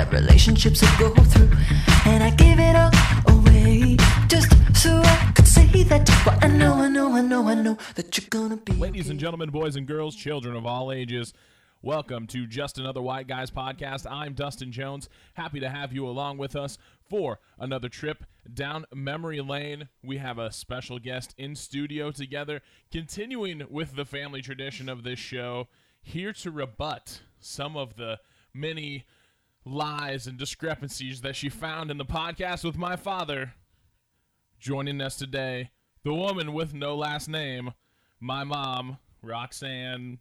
that relationships will go through. And I give it all away just so I could say that. Well, I know, I know, I know, I know that you're gonna be. Ladies okay. and gentlemen, boys and girls, children of all ages, welcome to Just Another White Guys podcast. I'm Dustin Jones. Happy to have you along with us for another trip down memory lane. We have a special guest in studio together, continuing with the family tradition of this show, here to rebut some of the many lies and discrepancies that she found in the podcast with my father. Joining us today, the woman with no last name, my mom, Roxanne,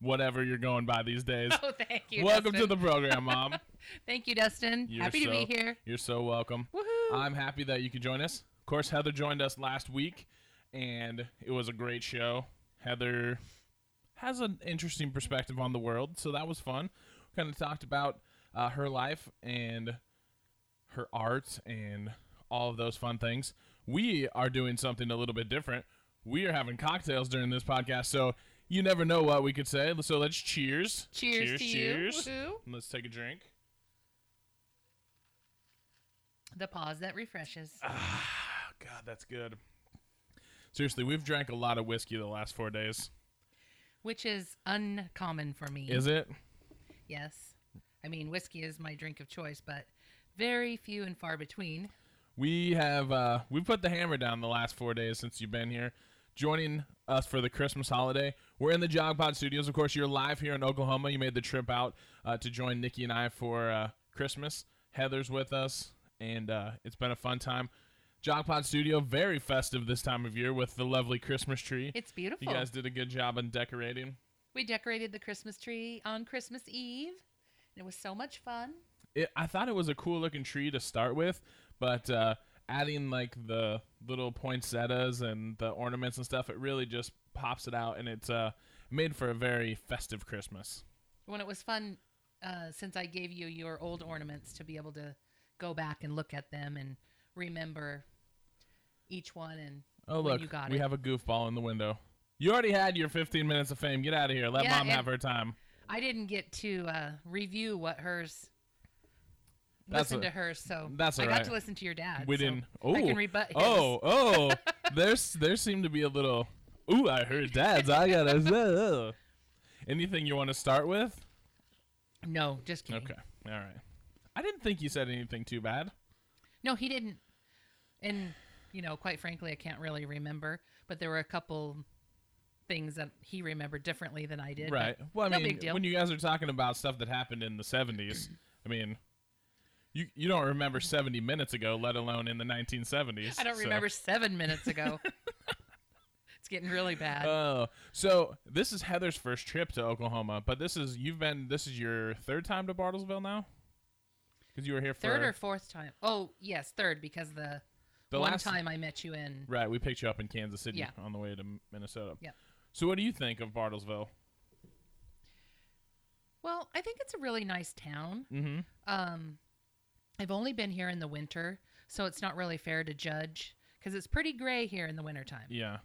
whatever you're going by these days. Oh, thank you. Welcome Dustin. to the program, mom. Thank you, Dustin. You're Happy to be here. You're so welcome. Woohoo! I'm happy that you could join us. Of course, Heather joined us last week, and it was a great show. Heather has an interesting perspective on the world, so that was fun. Kind of talked about uh, her life and her art and all of those fun things. We are doing something a little bit different. We are having cocktails during this podcast, so you never know what we could say. So let's cheers. Cheers to you. cheers. Woohoo. Let's take a drink. The pause that refreshes. Ah, God, that's good. Seriously, we've drank a lot of whiskey the last four days. which is uncommon for me. Is it? Yes. I mean, whiskey is my drink of choice, but very few and far between. We have uh, we put the hammer down the last four days since you've been here, joining us for the Christmas holiday. We're in the Jogpod Studios. Of course, you're live here in Oklahoma. You made the trip out uh, to join Nikki and I for uh, Christmas. Heather's with us, and uh, it's been a fun time. Jogpod Studio, very festive this time of year with the lovely Christmas tree. It's beautiful. You guys did a good job on decorating. we decorated the Christmas tree on Christmas Eve. It was so much fun. it, I thought it was a cool looking tree to start with, but uh, adding like the little poinsettias and the ornaments and stuff, it really just pops it out, and it's uh, made for a very festive Christmas. When it was fun, uh, since I gave you your old ornaments to be able to go back and look at them and remember each one and Oh look, you got we it. have a goofball in the window. You already had your 15 minutes of fame. Get out of here. Let Yeah, mom have her time. I didn't get to uh, review what hers. That's listen a- to hers, so that's I got right. to listen to your dad. We so didn't. I can Oh, rebut his. oh, oh. There's there seemed to be a little. Ooh, I heard dad's. I gotta. Anything you want to start with? no, just kidding. Okay. All right. I didn't think you said anything too bad. No, he didn't. And you know, quite frankly, I can't really remember. But there were a couple things that he remembered differently than I did. Right. Well, I no mean, when you guys are talking about stuff that happened in the 70s, I mean, you you don't remember 70 minutes ago, let alone in the 1970s. I don't so- remember seven minutes ago. it's getting really bad. Oh, so this is Heather's first trip to Oklahoma, but this is you've been this is your third time to Bartlesville now, because you were here for third or fourth time? Oh, yes, third because the, the one last time I met you in. Right, we picked you up in Kansas City Yeah. on the way to Minnesota. Yeah. So what do you think of Bartlesville? Well, I think it's a really nice town. Mm-hmm. Um, I've only been here in the winter, so it's not really fair to judge because it's pretty gray here in the wintertime. Yeah.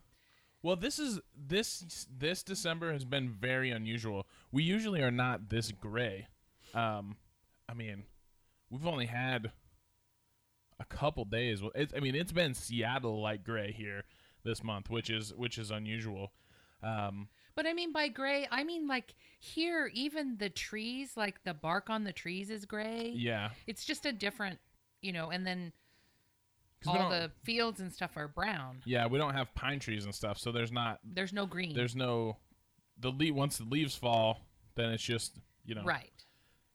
Well, this is this this December has been very unusual. We usually are not this gray. Um, I mean, we've only had a couple days. Well, It's, I mean, it's been Seattle like gray here this month, which is which is unusual. Um, But I mean by gray, I mean like here, even the trees, like the bark on the trees is gray. yeah, It's just a different, you know, and then all the fields and stuff are brown. yeah, we don't have pine trees and stuff, so there's not There's no green. there's no the le- once the leaves fall, then it's just you know right.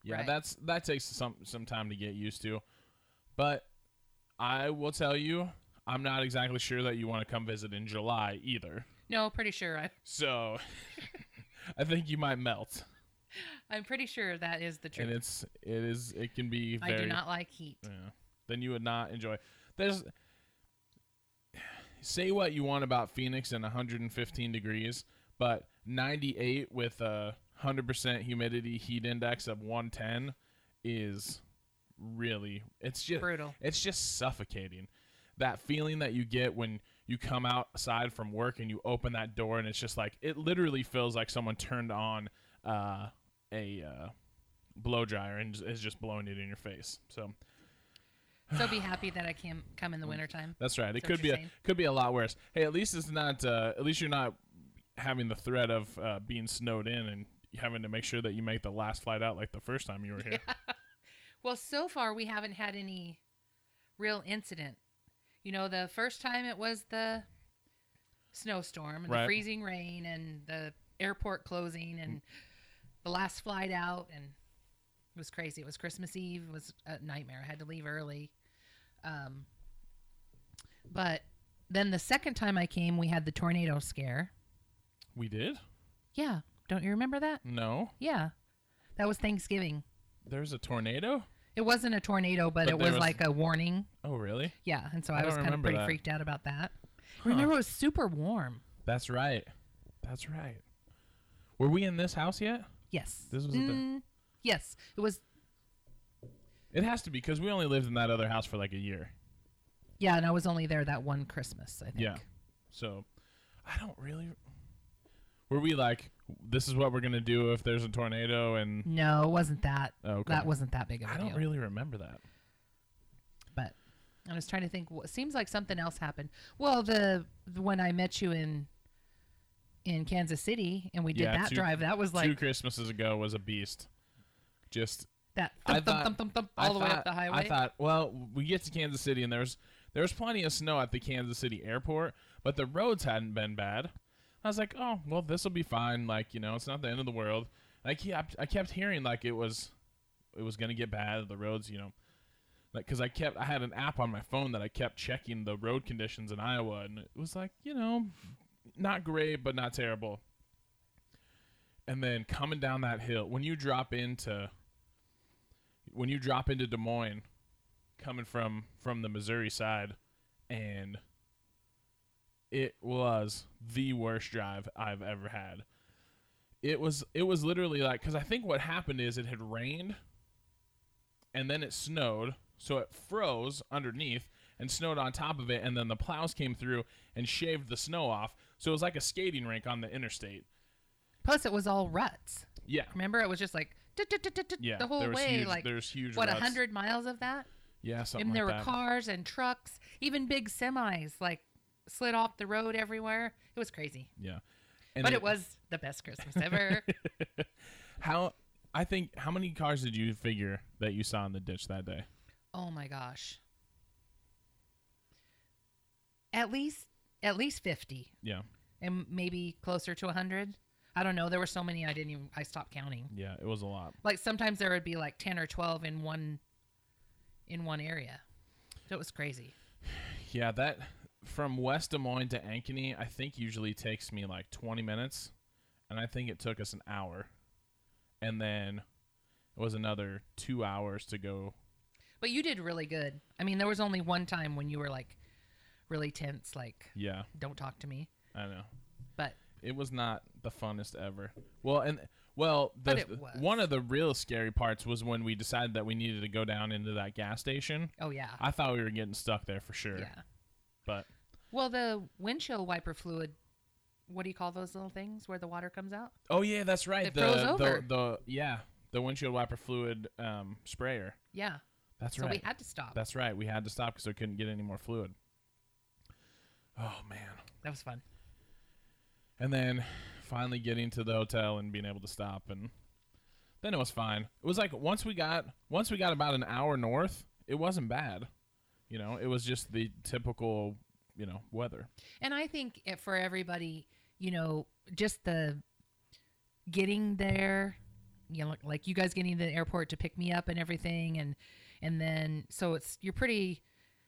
Yeah, Right. that's that takes some some time to get used to. But I will tell you, I'm not exactly sure that you want to come visit in July either. No, pretty sure. I, So I think you might melt. I'm pretty sure that is the truth. And truth. it's it is it can be I very do not like heat. yeah, then you would not enjoy. There's say what you want about Phoenix and 115 degrees, but 98 with a 100% humidity heat index of 110 is really it's just Brutal. it's just suffocating. That feeling that you get when you come outside from work and you open that door and it's just like it literally feels like someone turned on uh, a uh, blow dryer and is just blowing it in your face. So So be happy that I can't come in the wintertime. that's right. It could be a, saying? could be a lot worse. Hey, at least it's not. Uh, at least you're not having the threat of uh, being snowed in and having to make sure that you make the last flight out like the first time you were here. Well, so far we haven't had any real incident. You know, the first time it was the snowstorm and Right. the freezing rain and the airport closing and the last flight out and it was crazy. It was Christmas Eve. It was a nightmare. I had to leave early. Um, but then the second time I came, we had the tornado scare. we did? Yeah. Don't you remember that? No. Yeah. That was Thanksgiving. There's a tornado. It wasn't a tornado, but, But it was, was- like a warning. Oh, really? Yeah, and so I I, was kind of pretty that. freaked out about that. Remember, it was super warm. That's right. That's right. Were we in this house yet? Yes. This was Mm, yes, it was. It has to be because we only lived in that other house for like a year. Yeah, and I was only there that one Christmas. I think. Yeah. So, I don't really. Were we like, this is what we're gonna do if there's a tornado? And No, it wasn't that. Oh, okay. That wasn't that big of a I deal. I don't deal. really remember that. But I was trying to think. It seems like something else happened. Well, the, the when I met you in in Kansas City and we did Yeah, that two- drive, that was like Two like Christmases ago was a beast. Just that I thump, thump, thought- thump, thump, thump, I all the way thought- up the highway. I thought, well, we get to Kansas City and there's there's plenty of snow at the Kansas City airport, but the roads hadn't been bad. I was like, oh, well, this will be fine. Like, you know, it's not the end of the world. And I kept I kept hearing like it was it was gonna get bad. The roads, you know, like because I kept I had an app on my phone that I kept checking the road conditions in Iowa, and it was like, you know, not great, but not terrible. And then coming down that hill, when you drop into when you drop into Des Moines, coming from from the Missouri side, and it was the worst drive I've ever had. It was it was literally like because I think what happened is it had rained, and then it snowed, so it froze underneath and snowed on top of it, and then the plows came through and shaved the snow off, so it was like a skating rink on the interstate. Plus, it was all ruts. Yeah, Remember, it was just like yeah. the whole way, huge, like there's huge. what a hundred miles of that. Yeah, something and there like were that. cars and trucks, even big semis, like slid off the road everywhere. It was crazy, Yeah, and but it was the best Christmas ever. How I think how many cars did you figure that you saw in the ditch that day? oh my gosh, at least at least fifty, Yeah, and maybe closer to hundred. I don't know. There were so many I didn't even. I stopped counting. yeah, it was a lot. Like sometimes there would be like ten or twelve in one in one area. So it was crazy. Yeah, that from West Des Moines to Ankeny, I think usually takes me like 20 minutes, and I think it took us an hour, and then it was another two hours to go. But you did really good. I mean, there was only one time when you were like really tense, like Yeah, don't talk to me. I know. But It was not the funnest ever. Well, and well, the, But it was. one of the real scary parts was when we decided that we needed to go down into that gas station. oh yeah, I thought we were getting stuck there for sure. yeah. But Well, the windshield wiper fluid. What do you call those little things where the water comes out? oh yeah, that's right. It the, froze the over. the yeah, the windshield wiper fluid um, sprayer. Yeah. That's So right. we had to stop. That's right. We had to stop because we couldn't get any more fluid. Oh man! that was fun. And then finally getting to the hotel and being able to stop, and then it was fine. It was like once we got once we got about an hour north, it wasn't bad. You know, it was just the typical you know weather. And I think it, for everybody, you know, just the getting there, you know, like, like you guys getting to the airport to pick me up and everything, and and then so it's you're pretty,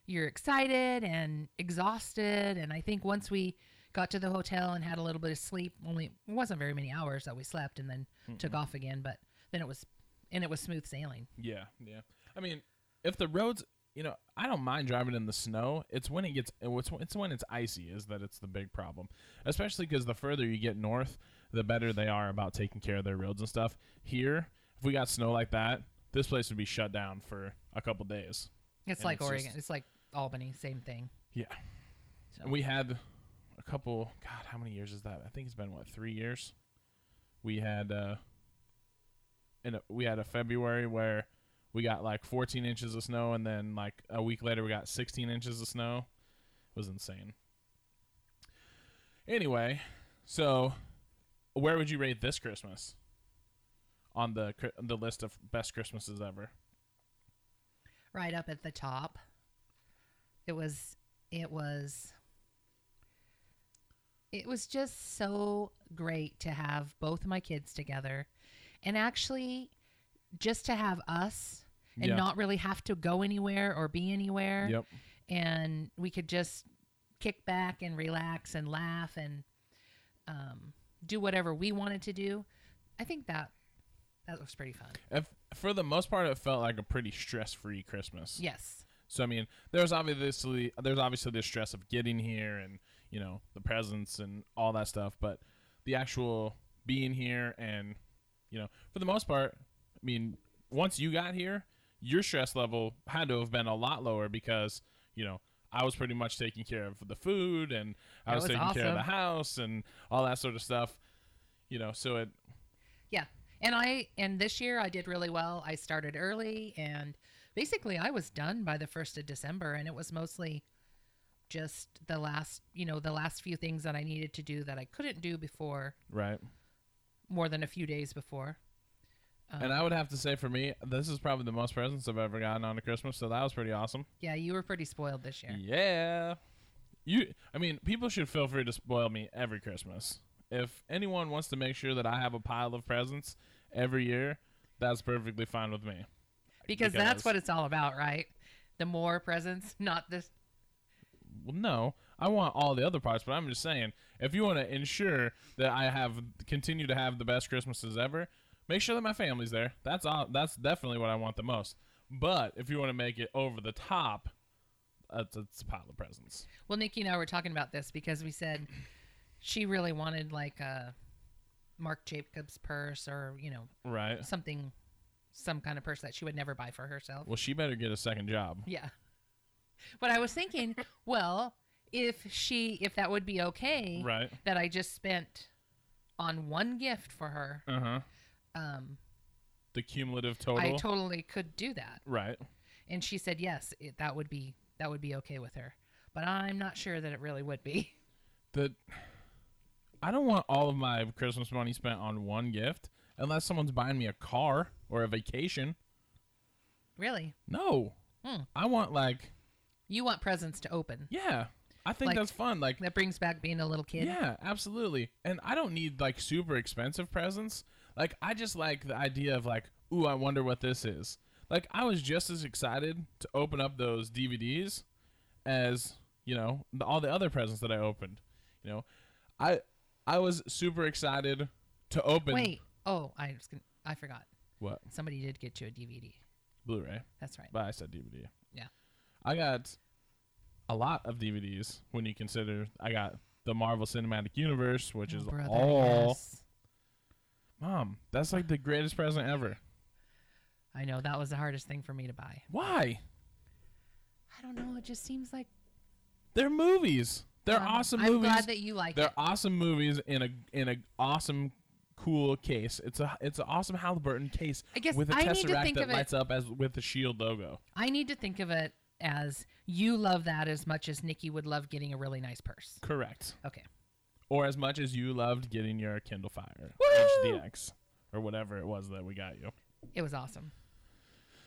you're excited and exhausted, and I think once we got to the hotel and had a little bit of sleep, only it wasn't very many hours that we slept, and then took off again, but then it was, and it was smooth sailing. Yeah, yeah. I mean, if the roads, you know, I don't mind driving in the snow. It's when it gets, it's when it's when it's icy is that it's the big problem. Especially because the further you get north, the better they are about taking care of their roads and stuff. Here, if we got snow like that, this place would be shut down for a couple days. It's And like it's Oregon, just- it's like Albany, same thing. Yeah. So- And we had a couple. God, how many years is that? I think it's been what three years. We had uh, in a, we had a February where we got like 14 inches of snow, and then like a week later we got 16 inches of snow. It was insane. Anyway, so where would you rate this Christmas on the the list of best Christmases ever? right up at the top. It was it was it was just so great to have both my kids together and actually just to have us and Yeah. not really have to go anywhere or be anywhere Yep. and we could just kick back and relax and laugh and um, do whatever we wanted to do. I think that that was pretty fun. If, for the most part, it felt like a pretty stress-free Christmas. Yes. So I mean, there's obviously there's obviously the stress of getting here and you know the presents and all that stuff, but the actual being here and you know for the most part, I mean, once you got here, your stress level had to have been a lot lower because you know I was pretty much taking care of the food and I was, was taking care of the house and all that sort of stuff. You know, so it Yeah. And I and this year I did really well. I started early and basically I was done by the 1st of December and it was mostly just the last, you know, the last few things that I needed to do that I couldn't do before right. more than a few days before. And um, I would have to say for me, this is probably the most presents I've ever gotten on a Christmas, so that was pretty awesome. Yeah, you were pretty spoiled this year. Yeah. You I mean, people should feel free to spoil me every Christmas. If anyone wants to make sure that I have a pile of presents every year, that's perfectly fine with me. Because Because- that's what it's all about, right? The more presents, not this Well, no, I want all the other parts, but I'm just saying, if you want to ensure that I have continue to have the best Christmases ever, make sure that my family's there. That's all. That's definitely what I want the most. But if you want to make it over the top, that's, that's a pile of presents. Well, Nikki and I were talking about this because we said she really wanted like a Marc Jacobs purse or, you know, Right. something some kind of purse that she would never buy for herself. Well, she better get a second job. Yeah. But I was thinking, well, if she if that would be okay Right. that I just spent on one gift for her, Uh huh. Um The cumulative total. I totally could do that. right. And she said yes, it, that would be that would be okay with her. But I'm not sure that it really would be. The I don't want all of my Christmas money spent on one gift unless someone's buying me a car or a vacation. Really? No. Hmm. I want like You want presents to open. yeah. I think Like- that's fun. Like That brings back being a little kid. yeah, absolutely. And I don't need like super expensive presents. Like I just like the idea of like, ooh, I wonder what this is. Like I was just as excited to open up those DVDs as, you know, the, all the other presents that I opened. You know, I I was super excited to open Wait. Oh, I was gonna, I forgot. what? Somebody did get you a DVD. Blu-ray. That's right. But I said DVD. Yeah. I got a lot of DVDs when you consider I got the Marvel Cinematic Universe, which Oh, is brother, all yes. Mom, that's like the greatest present ever. I know that was the hardest thing for me to buy. Why? I don't know. It just seems like They're movies. They're um, awesome I'm movies. glad that you like They're it. awesome movies in a in a awesome cool case. It's a it's an awesome Halliburton case I guess with a I tesseract that it- lights up as with the shield logo. I need to think of it as you love that as much as Nikki would love getting a really nice purse. Correct. Okay. Or as much as you loved getting your Kindle Fire Woo! HDX or whatever it was that we got you. It was awesome.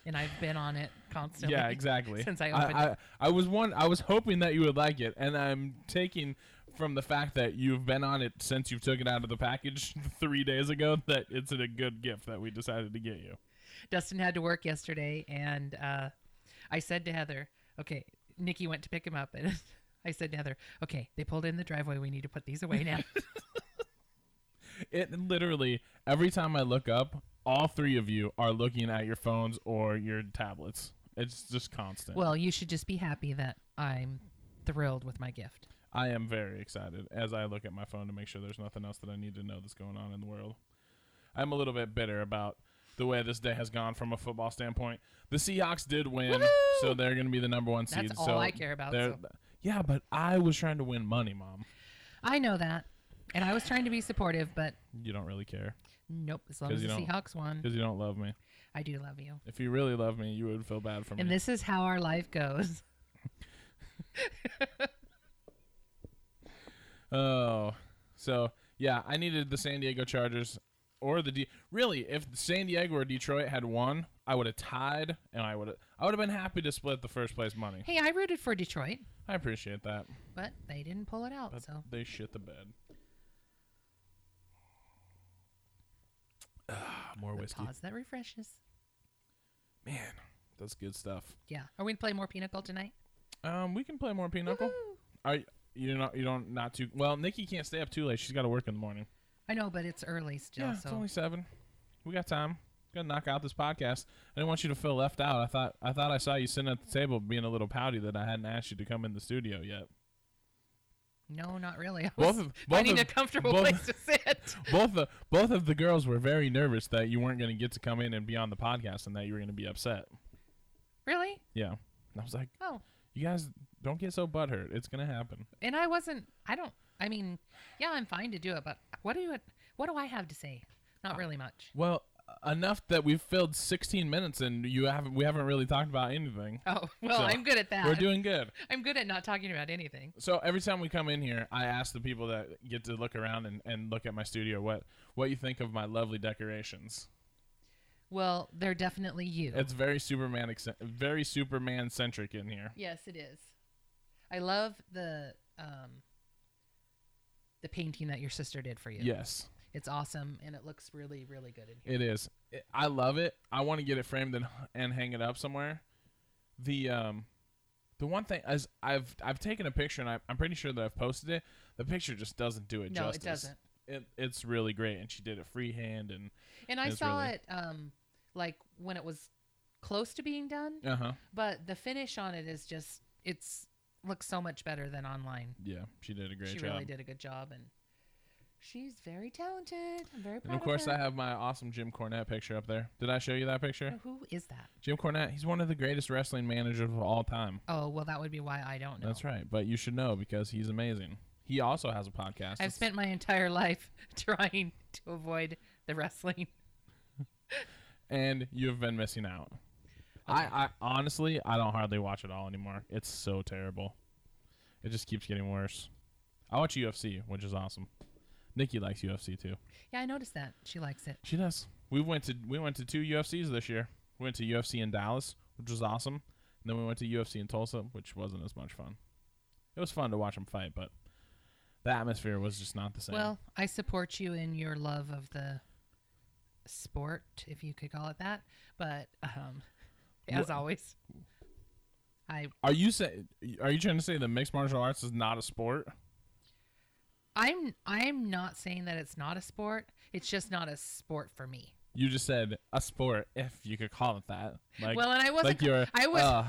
And I've been on it constantly. Yeah, exactly. Since I I, opened I, it. I was one. I was hoping that you would like it, and I'm taking from the fact that you've been on it since you took it out of the package three days ago that it's a good gift that we decided to get you. Dustin had to work yesterday, and uh, I said to Heather, "Okay." Nikki went to pick him up, and I said to Heather, "Okay, they pulled in the driveway. We need to put these away now." It literally every time I look up, all three of you are looking at your phones or your tablets. It's just constant. well, you should just be happy that I'm thrilled with my gift. I am very excited as I look at my phone to make sure there's nothing else that I need to know that's going on in the world. I'm a little bit bitter about the way this day has gone from a football standpoint. The Seahawks did win, so they're going to be the number one seed. That's all so I care about, so. Yeah, but I was trying to win money, mom. I know that. And I was trying to be supportive, but You don't really care nope. As long 'Cause as the you don't- Seahawks won, because you don't love me. I do love you. If you really love me, you would feel bad for me. And this is how our life goes. Oh, so yeah, I needed the San Diego Chargers or the D. Really, if San Diego or Detroit had won, I would have tied, and I would have I would have been happy to split the first place money. Hey, I rooted for Detroit, I appreciate that, but they didn't pull it out. but so they shit the bed. Ah, more the whiskey, pause that refreshes. man. That's good stuff. Yeah. Are we gonna play more Pinochle tonight? Um, we can play more pinochle. Woohoo! Are you not you don't not too well? Nikki can't stay up too late. She's got to work in the morning. I know, but it's early still. yeah, so it's only seven. We got time. Gonna knock out this podcast. I didn't want you to feel left out. I thought I thought I saw you sitting at the table being a little pouty that I hadn't asked you to come in the studio yet. no, not really. I Both was of- both finding of- a comfortable both- place to sit. Both the both of the girls were very nervous that you weren't going to get to come in and be on the podcast and that you were going to be upset. really? Yeah, and I was like, Oh, you guys don't get so butthurt. It's going to happen. and I wasn't. I don't. I mean, yeah, I'm fine to do it, but what do you? What do I have to say? Not really much. Well, enough that we've filled 16 minutes and you haven't we haven't really talked about anything. Oh, well, So, I'm good at that. We're doing good. I'm good at not talking about anything. So every time we come in here, I ask the people that get to look around and, and look at my studio what what you think of my lovely decorations. Well, they're definitely you. It's very Superman very Superman centric in here. yes, it is. I love the um the painting that your sister did for you. Yes, It's awesome and it looks really really good in here. it is. It- I love it. I want to get it framed and and hang it up somewhere. The um the one thing is I've I've taken a picture and I, I'm pretty sure that I've posted it. The picture just doesn't do it No, it justice. doesn't. It, it's really great, and she did it freehand and And I saw really- it um like when it was close to being done, uh huh. but the finish on it is just it's looks so much better than online. Yeah, she did a great she job. She really did a good job and she's very talented. I'm very proud And of course. I have my awesome Jim Cornette picture up there. Did I show you that picture? Oh, who is that? Jim Cornette, he's one of the greatest wrestling managers of all time. Oh, well that would be why I don't know. That's right. But you should know because he's amazing. He also has a podcast. I've It's- spent my entire life trying to avoid the wrestling. and you have been missing out. I, I honestly, I don't hardly watch it all anymore. It's so terrible. It just keeps getting worse. I watch UFC, which is awesome. Nikki likes UFC too. Yeah, I noticed that. She likes it. She does. We went to we went to two UFCs this year. We went to UFC in Dallas, which was awesome. And then we went to UFC in Tulsa, which wasn't as much fun. It was fun to watch them fight, but the atmosphere was just not the same. Well, I support you in your love of the sport, if you could call it that. But um, as Wha- always, I are you say are you trying to say that mixed martial arts is not a sport? I'm I'm not saying that it's not a sport. It's just not a sport for me. You just said a sport, if you could call it that. Like, well, and I wasn't. like you're. I was Uh,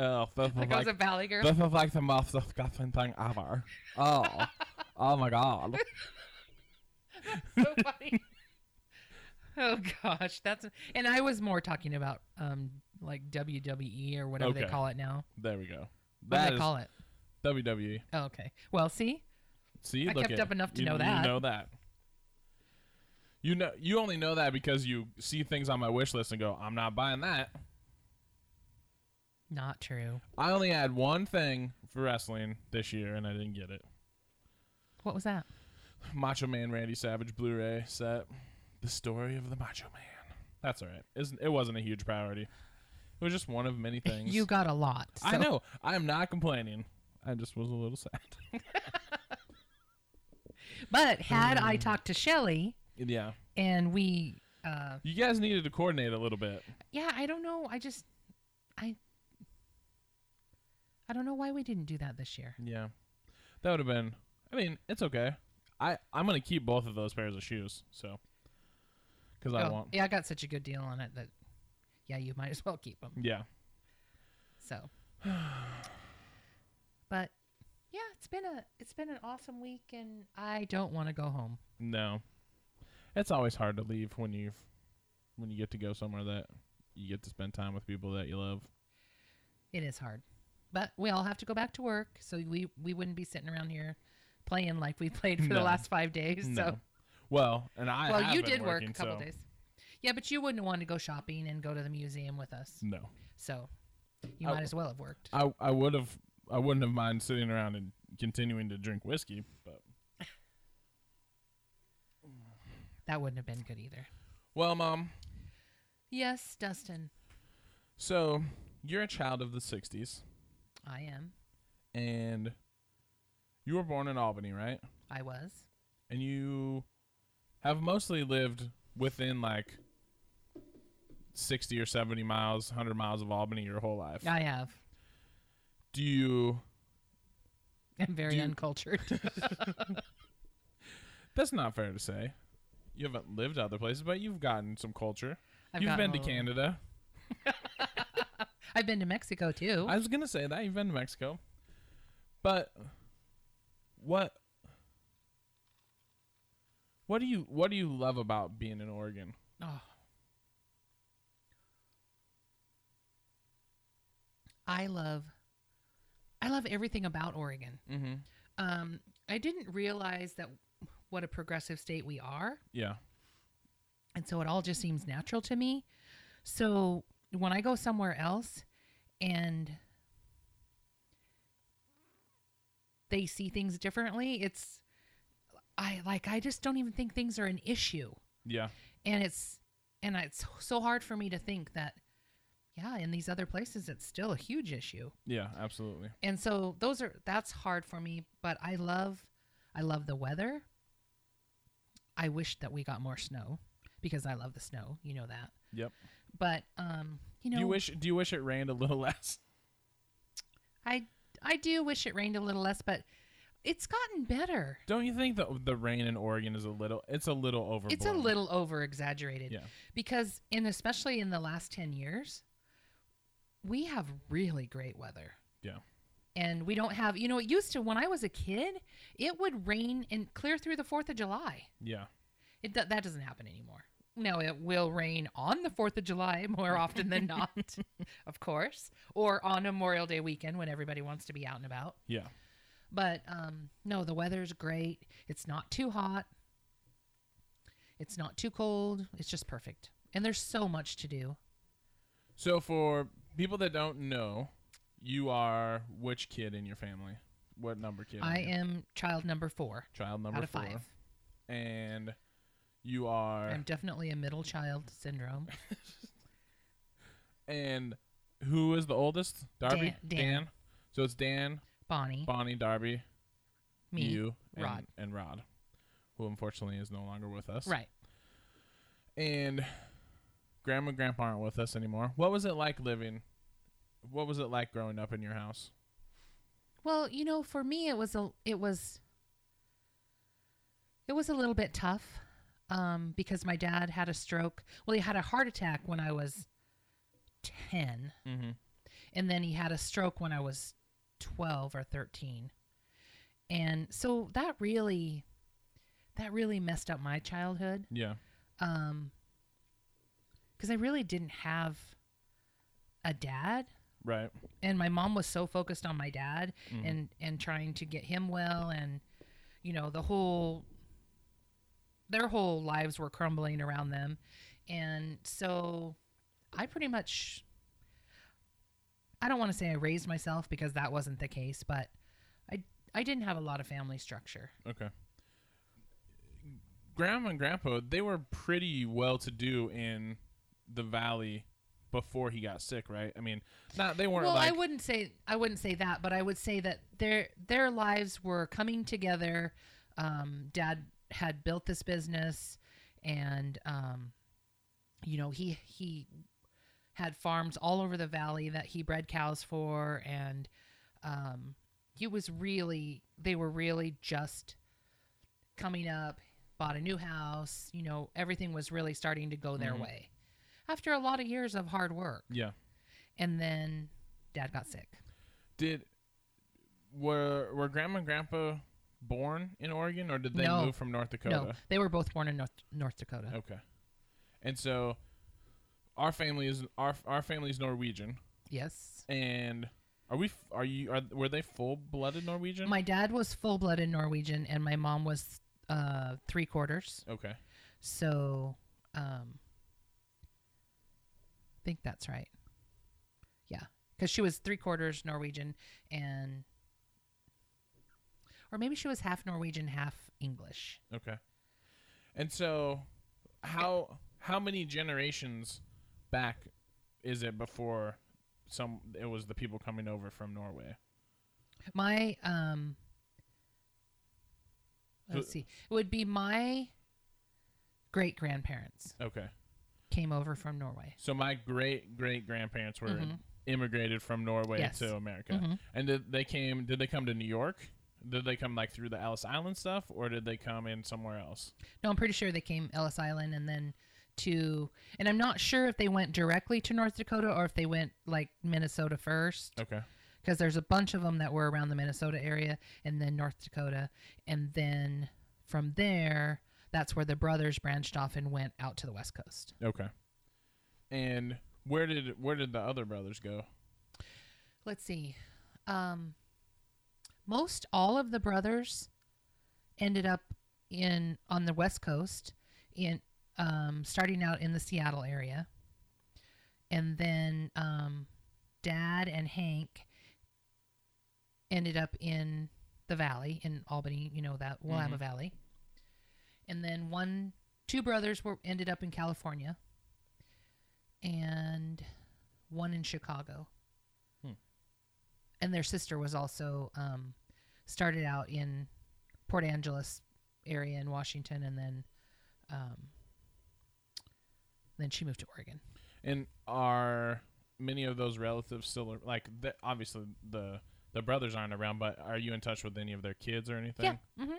uh, this is like, I was a like, valley girl. this is like the most disgusting thing ever. Oh, oh my god. so funny. oh gosh, that's and I was more talking about um like WWE or whatever they Okay. call it now. There we go. What do they call it? WWE. Oh, okay. Well, see, See, I look kept at- up enough to you, know that. You know that. You know, you only know that because you see things on my wish list and go, "I'm not buying that." not true. I only had one thing for wrestling this year, and I didn't get it. What was that? Macho Man Randy Savage Blu-ray set, the story of the Macho Man. That's all right. Isn't it wasn't a huge priority. It was just one of many things. You got a lot. I know. I am not complaining. I just was a little sad. But had. I talked to Shelly yeah. and we, uh, You guys needed to coordinate a little bit. yeah, I don't know. I just, I, I don't know why we didn't do that this year. Yeah. That would have been I mean, it's okay. I I'm going to keep both of those pairs of shoes, so I Oh, want yeah, I got such a good deal on it that, yeah, you might as well keep them. Yeah. So, but yeah, it's been a it's been an awesome week, and I don't want to go home. No. It's always hard to leave when you when you get to go somewhere that you get to spend time with people that you love. It is hard, but we all have to go back to work, so we we wouldn't be sitting around here playing like we played for No. the last five days. No. So, well, and I well, you did work a couple so- days. Yeah, but you wouldn't want to go shopping and go to the museum with us. No, So, you I- might as well have worked. I I would have I wouldn't have mind sitting around and continuing to drink whiskey, but That wouldn't have been good either. well, mom. Yes, Dustin, So you're a child of the '60s, I am. and you were born in Albany, right? I was. And you have mostly lived within like 60 or 70 miles, 100 miles of Albany your whole life. I have. Do you I'm very you- uncultured. That's not fair to say. You haven't lived other places, but you've gotten some culture. I've you've been to Canada. I've been to Mexico too. I was gonna say that you've been to Mexico, but what what do you what do you love about being in Oregon? Oh. I love I love everything about Oregon. Mm-hmm. Um, I didn't realize that what a progressive state we are, Yeah, and so it all just seems natural to me. So when I go somewhere else and they see things differently, it's I like I just don't even think things are an issue. yeah, and it's and it's so hard for me to think that yeah in these other places it's still a huge issue yeah, absolutely. and so those are that's hard for me but i love i love the weather i wish that we got more snow because i love the snow you know that Yep. but um you know do you wish do you wish it rained a little less? i i do wish it rained a little less but it's gotten better Don't you think that the rain in Oregon is a little it's a little over it's a little over exaggerated Yeah. because in especially in the last 10 years we have really great weather. Yeah. and we don't have you know it used to when i was a kid it would rain and clear through the 4th of july. Yeah. it do- that doesn't happen anymore. Now it will rain on the 4th of july more often than not of course or on memorial day weekend when everybody wants to be out and about. Yeah. but um, no the weather's great. It's not too hot. It's not too cold. It's just perfect. And there's so much to do. So for people that don't know, you are which kid in your family? What number kid? i am child number four child number out of four. five And you are i'm definitely a middle child syndrome and who is the oldest? Darby? Dan- Dan. So it's Dan, bonnie Bonnie, Darby, me you, and Rod. and Rod, who unfortunately is no longer with us. right And grandma and grandpa aren't with us anymore. What was it like living? What was it like growing up in your house? Well, you know, for me, it was a it was it was a little bit tough um, because my dad had a stroke. Well, he had a heart attack when I was ten, Mm-hmm. and then he had a stroke when I was twelve or thirteen, and so that really that really messed up my childhood Yeah. um, because I really didn't have a dad Right. and my mom was so focused on my dad Mhm. and and trying to get him well and you know the whole their whole lives were crumbling around them and so i pretty much i don't want to say i raised myself because that wasn't the case but i i didn't have a lot of family structure Okay. Grandma and grandpa, they were pretty well to do in the valley before he got sick, right? I mean, not they weren't well like i wouldn't say i wouldn't say that but i would say that their their lives were coming together um, dad had built this business and um, you know he he had farms all over the valley that he bred cows for and um, he was really they were really just coming up bought a new house you know everything was really starting to go their Mhm. way after a lot of years of hard work yeah. and then dad got sick Did were were grandma and grandpa born in Oregon or did they No. move from North Dakota? no they were both born in north, north dakota Okay. And so our family is our our family's Norwegian yes and Are we? Are you? Are were they full blooded Norwegian? My dad was full blooded Norwegian, and my mom was uh, three quarters. okay. So, um, think that's right. Yeah, because she was three quarters Norwegian, and or maybe she was half Norwegian, half English. Okay. And so, how how many generations back is it before some it was the people coming over from Norway? My um, let's see, it would be my great grandparents Okay. Came over from Norway. So my great great grandparents were Mhm. immigrated from Norway Yes. to America. Mhm. And did they came did they come to New York? Did they come like through the Ellis Island stuff or did they come in somewhere else? No, I'm pretty sure they came Ellis Island and then to, and I'm not sure if they went directly to North Dakota or if they went like Minnesota first. Okay. because there's a bunch of them that were around the Minnesota area and then North Dakota. And then from there, that's where the brothers branched off and went out to the West Coast. Okay. And where did where did the other brothers go? Let's see. Um, most all of the brothers ended up in on the West Coast in um, starting out in the Seattle area. And then um, Dad and Hank ended up in the valley in Albany, you know that Willamette Valley. And then one two brothers were ended up in California and one in Chicago. Hmm. And their sister was also um, started out in Port Angeles area in Washington and then um, then she moved to Oregon. And are many of those relatives still ar- like the, obviously the the brothers aren't around, but are you in touch with any of their kids or anything? Yeah. hmm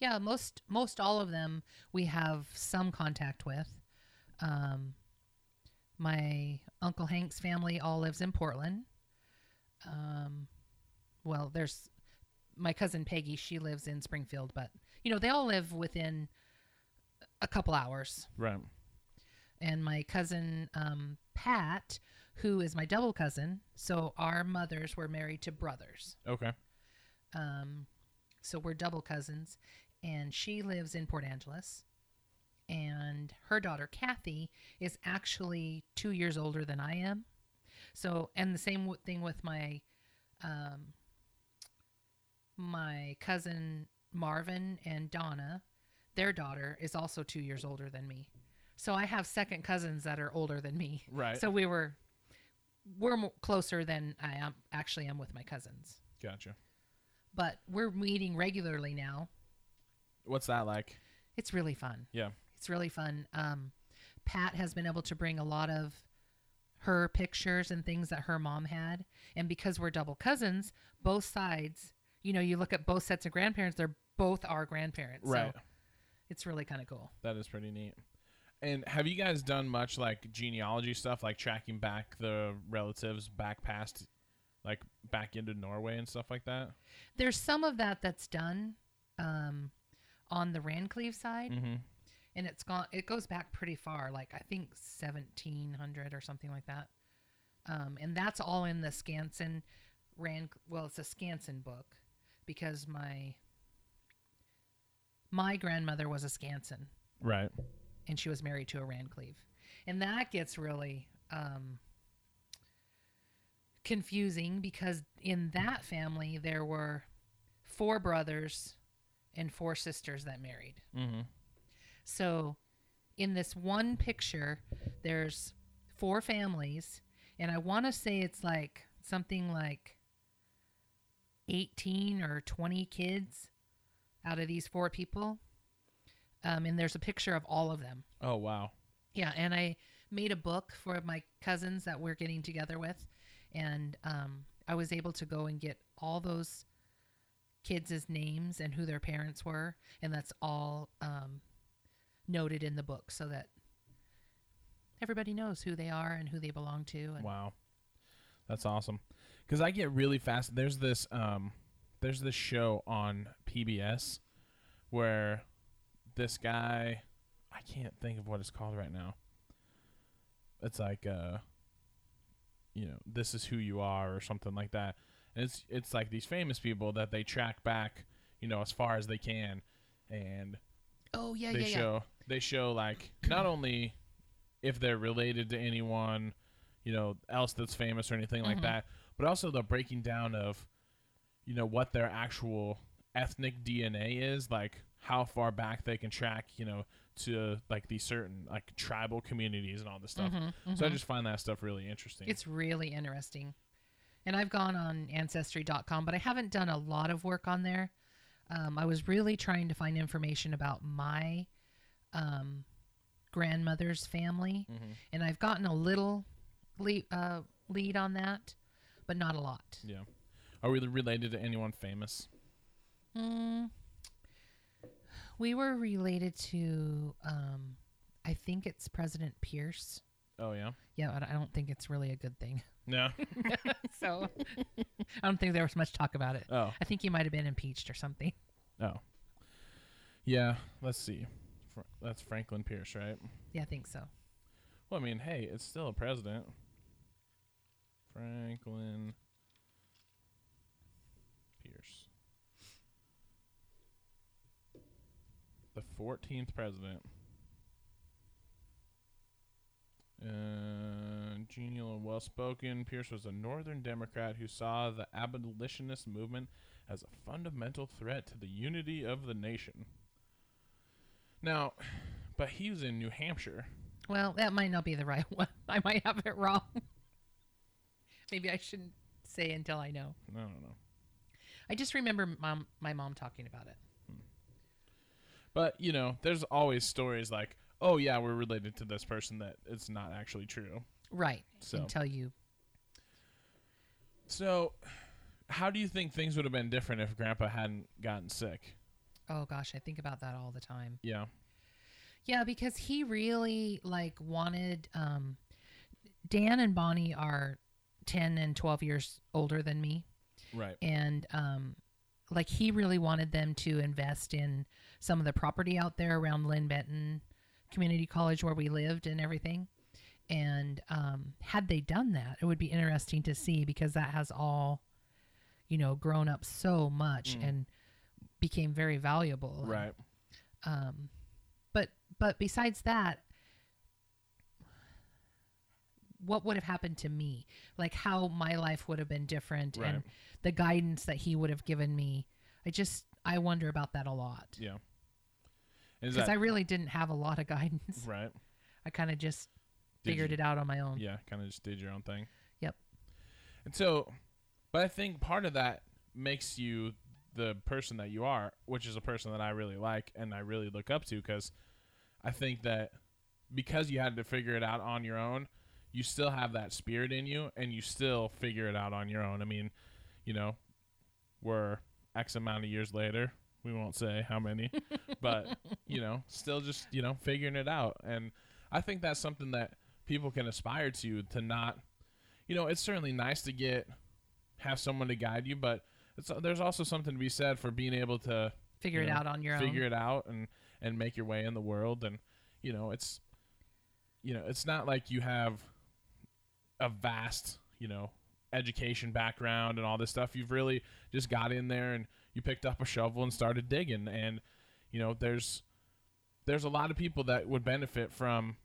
Yeah, most most all of them we have some contact with. Um, my uncle Hank's family all lives in Portland. Um, well, there's my cousin Peggy. She lives in Springfield, but you know they all live within a couple hours. Right. And my cousin um, Pat, who is my double cousin, so our mothers were married to brothers. Okay. Um, so we're double cousins, and she lives in Port Angeles. And her daughter Kathy is actually two years older than I am. So, and the same thing with my um, my cousin Marvin and Donna. Their daughter is also two years older than me. So I have second cousins that are older than me. Right. So we were we're mo- closer than I am actually am with my cousins Gotcha. but we're meeting regularly now. What's that like? It's really fun. Yeah. It's really fun. Um, Pat has been able to bring a lot of her pictures and things that her mom had, and because we're double cousins, both sides, you know, you look at both sets of grandparents; they're both our grandparents. Right. So it's really kind of cool. That is pretty neat. And have you guys done much like genealogy stuff, like tracking back the relatives back past, like back into Norway and stuff like that? There's some of that that's done um, on the Rancleve side, Mm-hmm. and it's gone. It goes back pretty far, like I think 1700 or something like that. Um, and that's all in the Skansen Ran. Well, it's a Skansen book because my my grandmother was a Skansen, Right. and she was married to a Rancleve, and that gets really um, confusing because in that family there were four brothers and four sisters that married. Mm-hmm. So, in this one picture, there's four families, and I want to say it's like something like 18 or 20 kids out of these four people. Um, and there's a picture of all of them. Oh wow. Yeah, and I made a book for my cousins that we're getting together with, and um, I was able to go and get all those kids' names and who their parents were, and that's all um, noted in the book so that everybody knows who they are and who they belong to. Wow. That's awesome. Cuz I get really fast there's this um there's this show on PBS where this guy I can't think of what it's called right now. It's like uh you know, this is who you are or something like that. And it's it's like these famous people that they track back, you know, as far as they can, and Oh yeah, they yeah, yeah. show they show like not only if they're related to anyone, you know, else that's famous or anything like Mhm. that, but also the breaking down of, you know, what their actual ethnic DNA is, like how far back they can track, you know, to like these certain like tribal communities and all this stuff. Mhm, So I mhm. just find that stuff really interesting. It's really interesting. And I've gone on ancestry.com, but I haven't done a lot of work on there. Um, I was really trying to find information about my um, grandmother's family, Mhm. and I've gotten a little lead, uh, lead on that, but not a lot. yeah. Are we related to anyone famous? Mm, we were related to, um, I think it's President Pierce. Oh yeah. Yeah, but I don't think it's really a good thing. No. so I don't think there was much talk about it. Oh. I think he might have been impeached or something. Oh. Yeah. Let's see. Fr- that's Franklin Pierce, right? Yeah, I think so. Well, I mean, hey, it's still a president. Franklin Pierce. The 14th president. Uh, genial and well spoken, Pierce was a Northern Democrat who saw the abolitionist movement as a fundamental threat to the unity of the nation. Now, but he was in New Hampshire. Well, that might not be the right one. I might have it wrong. Maybe I shouldn't say until I know. I don't know. I just remember mom, my mom talking about it. But you know, there's always stories like, "Oh yeah, we're related to this person that it's not actually true." Right. So- Until you. So, how do you think things would have been different if Grandpa hadn't gotten sick? Oh gosh, I think about that all the time. Yeah, Yeah, because he really like wanted um Dan and Bonnie are 10 and 12 years older than me right. and um like he really wanted them to invest in some of the property out there around Linn Benton Community College where we lived and everything. And um had they done that, it would be interesting to see because that has all you know grown up so much Mm. and became very valuable. and- Right. um, but but besides that, what would have happened to me? Like how my life would have been different, Right. and the guidance that he would have given me. I just I wonder about that a lot Yeah. Because that I really didn't have a lot of guidance. right? I kind of just Did figured you- it out on my own. Yeah, kind of just did your own thing. Yep. And so, but I think part of that makes you the person that you are, which is a person that I really like and I really look up to because I think that because you had to figure it out on your own, you still have that spirit in you and you still figure it out on your own. I mean, you know, we're X amount of years later. We won't say how many, but you know, still just, you know, figuring it out. And I think that's something that people can aspire to to not you know, it's certainly nice to get have someone to guide you, but it's, there's also something to be said for being able to Figure it know, out on your figure own. Figure it out and and make your way in the world and you know it's you know it's not like you have a vast you know education background and all this stuff you've really just got in there and you picked up a shovel and started digging. And you know there's there's a lot of people that would benefit from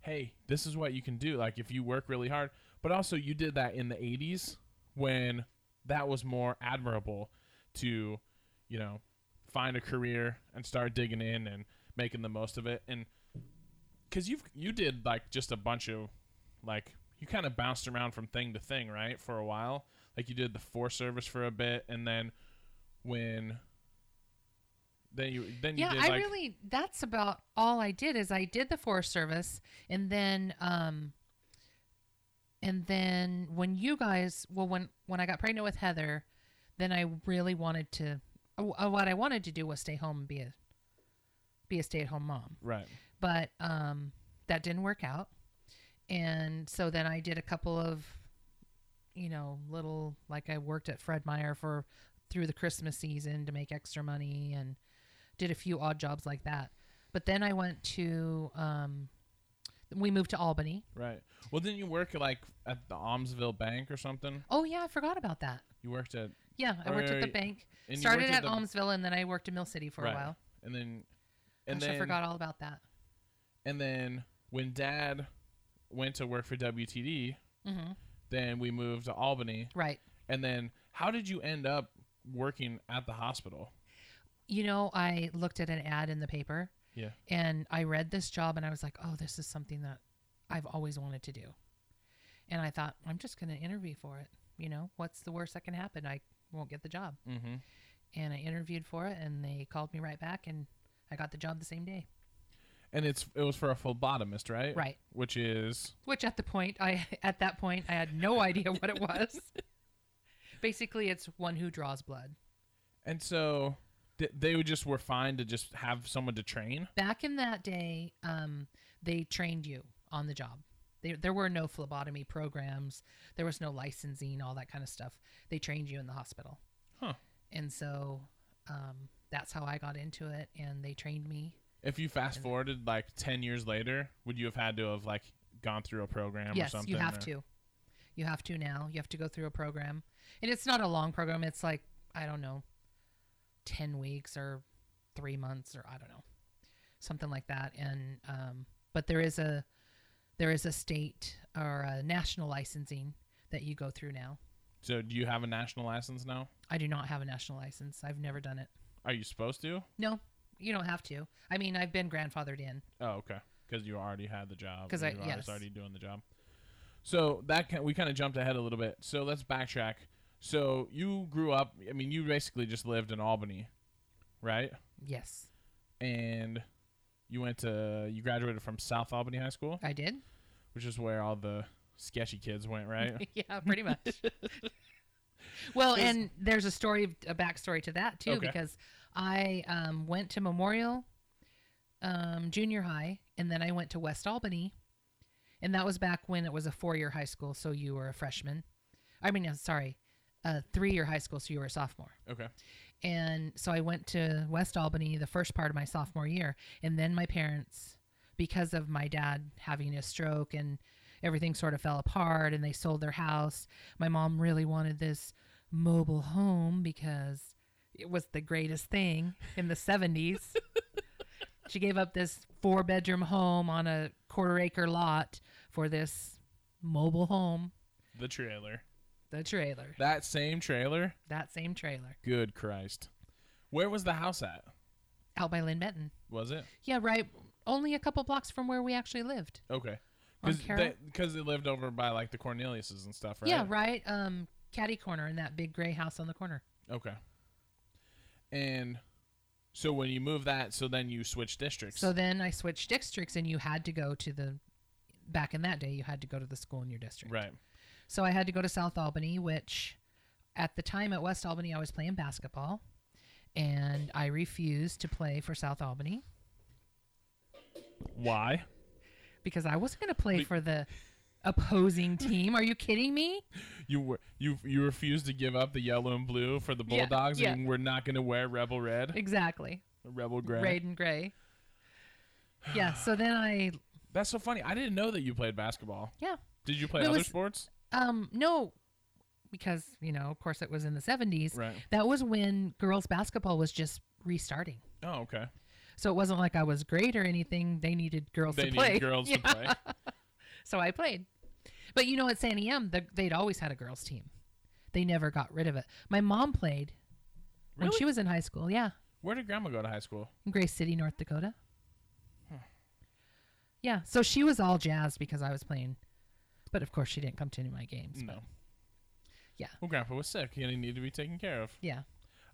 hey this is what you can do. Like if you work really hard. But also you did that in the 80s when that was more admirable to you know find a career and start digging in and making the most of it. And because you've you did like just a bunch of like you kind of bounced around from thing to thing right for a while. Like you did the forest service for a bit and then when then you then you yeah did i like really that's about all i did is i did the forest service and then um and then when you guys well when when i got pregnant with heather then i really wanted to uh, what i wanted to do was stay home and be a be a stay-at-home mom. Right. But um that didn't work out. And so then i did a couple of you know little like i worked at fred meyer for through the christmas season to make extra money and did a few odd jobs like that but then i went to um We moved to Albany. Right. Well, didn't you work like at the Aumsville Bank or something? Oh yeah, I forgot about that. You worked at Yeah, I worked at the bank. Started at the- Aumsville and then I worked in Mill City for right. a while. and then and Gosh, then I forgot all about that. and then when Dad went to work for WTD, hmm then we moved to Albany, Right. and then how did you end up working at the hospital? You know, I looked at an ad in the paper Yeah. and I read this job and I was like, oh, this is something that I've always wanted to do. And I thought, I'm just going to interview for it. You know, what's the worst that can happen? I won't get the job. Mm-hmm. And I interviewed for it and they called me right back and I got the job the same day. And it's it was for a phlebotomist, right? Right. Which is Which at the point, I at that point, I had no idea what it was. Basically, it's one who draws blood. and so th- they would just were fine to just have someone to train. Back in that day, um, they trained you on the job. They, there were no phlebotomy programs. There was no licensing, all that kind of stuff. They trained you in the hospital. Huh. And so um, that's how I got into it, and they trained me. If you fast forwarded like ten years later, would you have had to have like gone through a program or yes, something? you have or- to. You have to now. You have to go through a program, and it's not a long program. It's like I don't know, ten weeks or three months or I don't know, something like that. And um, but there is a there is a state or a national licensing that you go through now. So do you have a national license now? I do not have a national license. I've never done it. Are you supposed to? No, you don't have to. I mean, I've been grandfathered in. Oh, okay. Because you already had the job. 'Cause and I- yes. already doing the job. So that can, we kind of jumped ahead a little bit. So let's backtrack. So you grew up. I mean, you basically just lived in Albany, right? Yes, And you went to you graduated from South Albany High School, I did. which is where all the sketchy kids went, right? yeah, pretty much. well, and there's a story, a backstory to that too, Okay. because I um, went to Memorial um, Junior High, and then I went to West Albany, and that was back when it was a four-year high school, so you were a freshman. I mean, uh, sorry, a three-year high school, so you were a sophomore. okay. And so I went to West Albany the first part of my sophomore year. And then my parents, because of my dad having a stroke and everything sort of fell apart and they sold their house, my mom really wanted this mobile home because it was the greatest thing in the 70s. she gave up this four bedroom home on a quarter acre lot for this mobile home, The trailer. The trailer, That same trailer. that same trailer Good Christ. Where was the house at? out by Linn Benton. Was it? Yeah, right. Only a couple blocks from where we actually lived. Okay. Because they, they lived over by like the Corneliuses and stuff, right? Yeah, right. Um, Caddy Corner in that big gray house on the corner. Okay. And so when you move that, so then you switch districts. So then I switched districts, and you had to go to the. Back in that day, you had to go to the school in your district. right. So I had to go to South Albany, which at the time at West Albany, I was playing basketball, and I refused to play for South Albany Why? because I wasn't going to play Be- for the opposing team. Are you kidding me? You were you you refused to give up the yellow and blue for the Bulldogs, yeah. and we're not going to wear rebel red, Exactly. rebel gray. Red and gray. Yeah. So then I, That's so funny. I didn't know that you played basketball. yeah, Did you play It other was- sports? Um, no, because you know, of course, it was in the seventies. Right. That was when girls basketball was just restarting. Oh, okay. So it wasn't like I was great or anything. They needed girls They to play. girls Yeah. to play. So I played. But you know, at San EM, the, they'd always had a girls team. They never got rid of it. My mom played when she was in high school. Yeah, Where did Grandma go to high school? in Grace City, North Dakota. Yeah, so she was all jazzed because I was playing. But of course, she didn't come to any of my games. No. But Yeah. Well, Grandpa was sick. And he needed to be taken care of. yeah.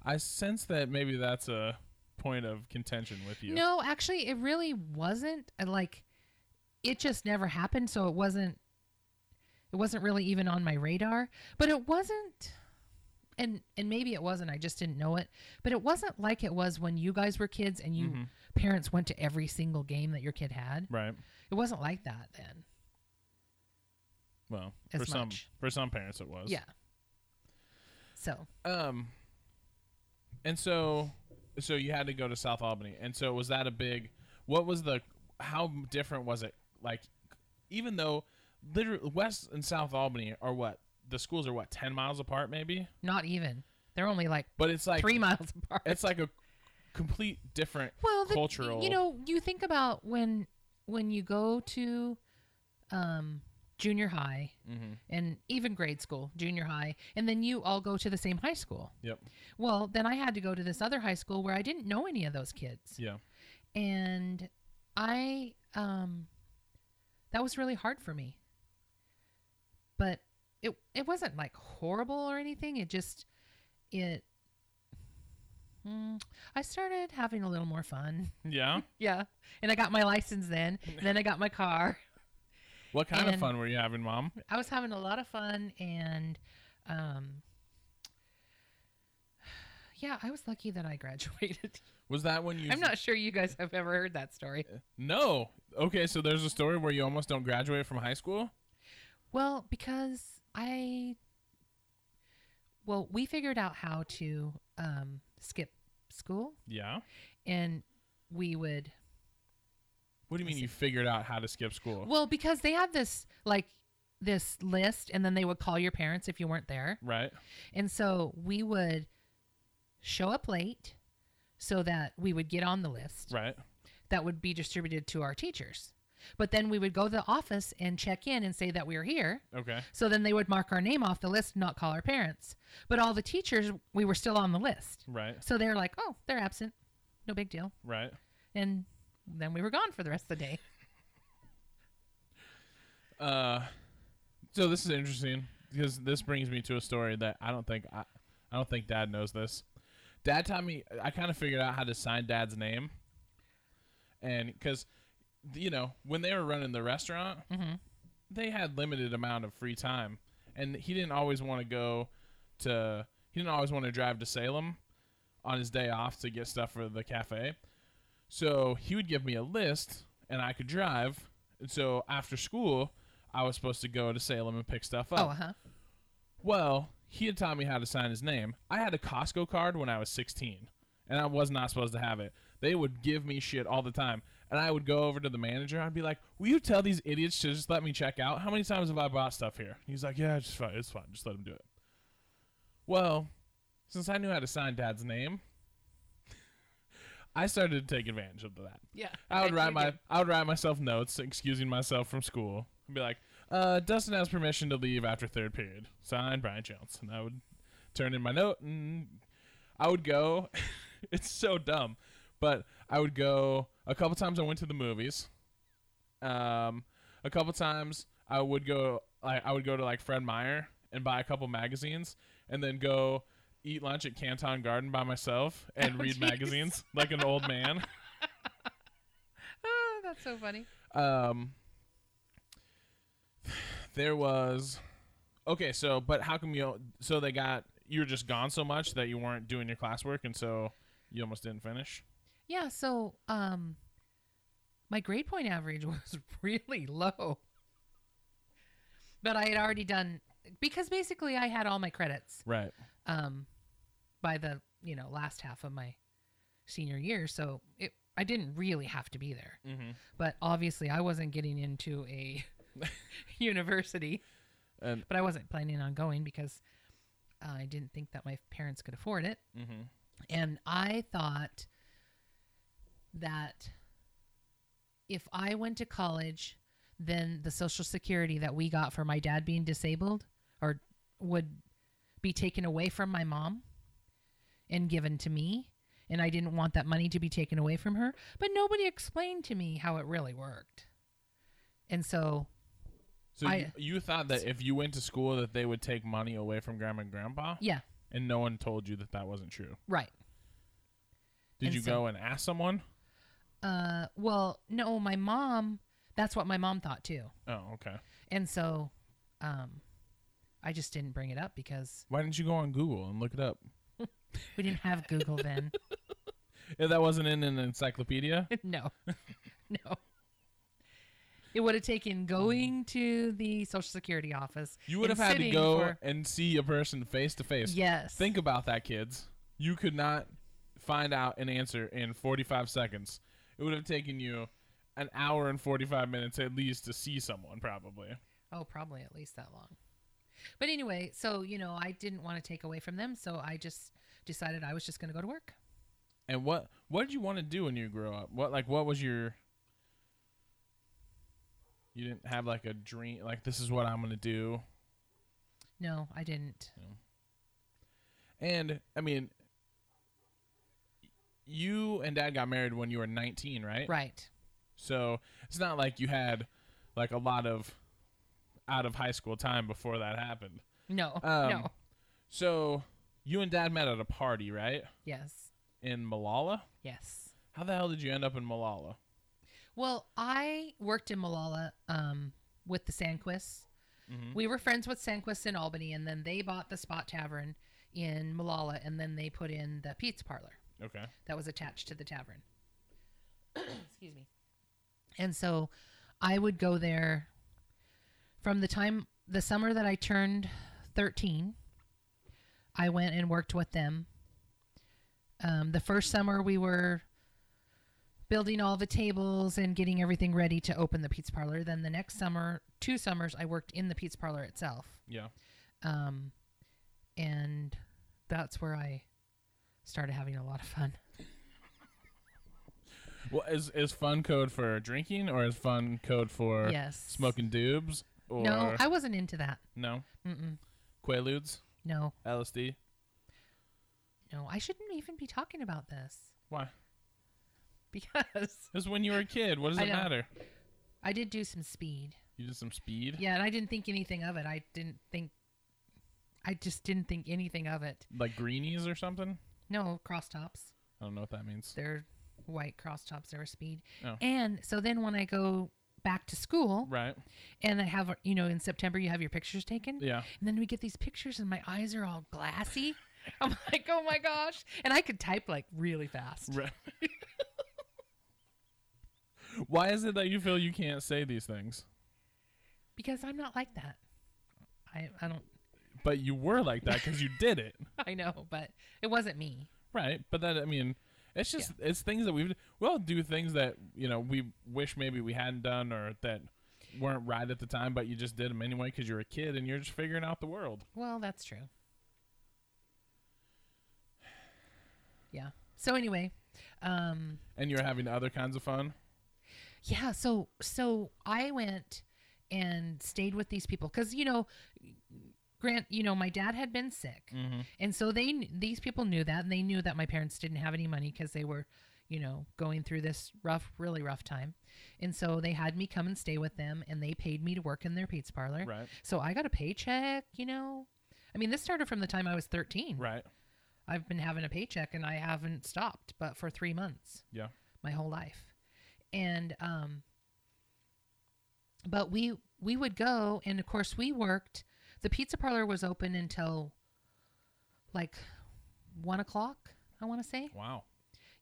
I sense that maybe that's a point of contention with you. No, actually, it really wasn't. uh, Like, it just never happened. So it wasn't. It wasn't really even on my radar. But it wasn't. And and maybe it wasn't. I just didn't know it. But it wasn't like it was when you guys were kids and you Mhm. parents went to every single game that your kid had. Right. It wasn't like that then. Well, As for some much. for some parents it was. Yeah. So Um. And so, so you had to go to South Albany, and so was that a big? What was the? How different was it? Like even though literally West and South Albany are what the schools are what ten miles apart maybe, Not even. They're only like but it's like three miles apart. it's like a complete different well, the, cultural. You know, you think about when when you go to um, junior high Mhm. and even grade school, junior high, and then you all go to the same high school. Yep. Well, then I had to go to this other high school where I didn't know any of those kids. Yeah. and I um that was really hard for me. But it it wasn't like horrible or anything. It just it mm, I started having a little more fun. Yeah. Yeah. And I got my license then. and then I got my car. What kind of fun were you having, Mom? I was having a lot of fun and um yeah, I was lucky that I graduated. Was that when you? I'm not sure you guys have ever heard that story. No. Okay, so there's a story where you almost don't graduate from high school. Well, because I well, we figured out how to um, skip school, Yeah. and we would What do you mean you figured out how to skip school? well because they had this like this list, and then they would call your parents if you weren't there, right. and so we would show up late so that we would get on the list Right. that would be distributed to our teachers. But then we would go to the office and check in and say that we were here. Okay. So then they would mark our name off the list, not call our parents. But all the teachers, we were still on the list. Right. So they're like, oh, they're absent. No big deal. Right. And then we were gone for the rest of the day. Uh, so this is interesting because this brings me to a story that I don't think I, I don't think Dad knows this. Dad taught me. I kind of figured out how to sign Dad's name, and because you know when they were running the restaurant, Mhm. they had limited amount of free time, and he didn't always want to go to. He didn't always want to drive to Salem on his day off to get stuff for the cafe. So he would give me a list, and I could drive. And so after school, I was supposed to go to Salem and pick stuff Oh, up. uh huh. Well, he had taught me how to sign his name. I had a Costco card when I was 16, and I was not supposed to have it. They would give me shit all the time. And I would go over to the manager. I'd be like, "Will you tell these idiots to just let me check out? How many times have I bought stuff here?" He's like, "Yeah, it's fine. It's fine. Just let them do it." Well, since I knew how to sign Dad's name, I started to take advantage of that. Yeah. I would write my. I would write myself notes excusing myself from school. I'd be like, uh, Dustin has permission to leave after third period. Signed Brian Jones. And I would turn in my note and I would go it's so dumb. But I would go a couple times I went to the movies. Um a couple times I would go I, I would go to like Fred Meyer and buy a couple magazines and then go eat lunch at Canton Garden by myself and Oh, read jeez. magazines like an old man. Oh, that's so funny. um there was okay so but how come you so they got you were just gone so much that you weren't doing your classwork and so you almost didn't finish Yeah. So, um, my grade point average was really low. But I had already done because basically I had all my credits right um, by the you know last half of my senior year, so it I didn't really have to be there. mm-hmm. But obviously, I wasn't getting into a university, and but I wasn't planning on going because I didn't think that my parents could afford it, mm-hmm. and I thought that if I went to college, then the social security that we got for my dad being disabled or would be taken away from my mom and given to me. And I didn't want that money to be taken away from her. But nobody explained to me how it really worked. And so, so I- you, you thought that if you went to school that they would take money away from grandma and grandpa yeah, and no one told you that that wasn't true right. did And you so- go and ask someone Uh, well, no, my mom, that's what my mom thought too. oh okay And so, um, I just didn't bring it up because why didn't you go on google and look it up we didn't have Google then. if that wasn't in an encyclopedia no, no. It would have taken going to the Social Security office. you would and have had to sitting go for- and see a person face to face yes. Think about that, kids. You could not find out an answer in 45 seconds. It would have taken you an hour and 45 minutes at least to see someone, probably. Oh, probably at least that long. But anyway, so you know, I didn't want to take away from them, so I just decided I was just going to go to work. And what what did you want to do when you grew up? What like what was your You didn't have like a dream like this is what I'm going to do. No, I didn't. And I mean you and dad got married when you were 19, right? Right. So, it's not like you had like a lot of out of high school time before that happened. No. Um, no. So, you and dad met at a party, right? Yes. In Molalla? Yes. How the hell did you end up in Molalla? Well, I worked in Molalla um, with the Sandquists. Mhm. We were friends with Sandquists in Albany, and then they bought the Spot Tavern in Molalla, and then they put in the pizza parlor Okay. that was attached to the tavern. Excuse me. And so I would go there from the time, the summer that I turned 13, I went and worked with them. Um, the first summer we were building all the tables and getting everything ready to open the pizza parlor. Then the next summer, two summers, I worked in the pizza parlor itself. Yeah. Um, and that's where I started having a lot of fun. Well, is is fun code for drinking or is fun code for yes. smoking doobs or No, I wasn't into that. no Mm-mm. Quaaludes, No, LSD? no, I shouldn't even be talking about this Why? because This is when you were a kid. What does it matter? I did do some speed. You did some speed, Yeah, and I didn't think anything of it. I didn't think. I just didn't think anything of it. like greenies or something. No cross tops. I don't know what that means. They're white cross tops. They're speed. Oh. And so then when I go back to school Right. and I have you know in September you have your pictures taken. Yeah. And then we get these pictures and my eyes are all glassy. I'm like, oh my gosh. And I could type like really fast. Right. Why is it that you feel you can't say these things? Because I'm not like that. I, I don't, But you were like that because you did it. I know, but it wasn't me. Right. But that, I mean, it's just, it's things that we've, we'll do things that, you know, we wish maybe we hadn't done or that weren't right at the time, but you just did them anyway because you're a kid and you're just figuring out the world. Well, that's true. Yeah. So anyway, um, And you're having other kinds of fun. yeah. So so I went and stayed with these people because you know, Grant, you know, my dad had been sick, Mm-hmm. and so they these people knew that, and they knew that my parents didn't have any money because they were, you know, going through this rough, really rough time, and so they had me come and stay with them, and they paid me to work in their pizza parlor. Right. So I got a paycheck, you know. I mean, this started from the time I was 13. Right. I've been having a paycheck and I haven't stopped, but for three months, Yeah. my whole life. And, um, but we, we would go and of course we worked, the pizza parlor was open until like one o'clock, I want to say. Wow.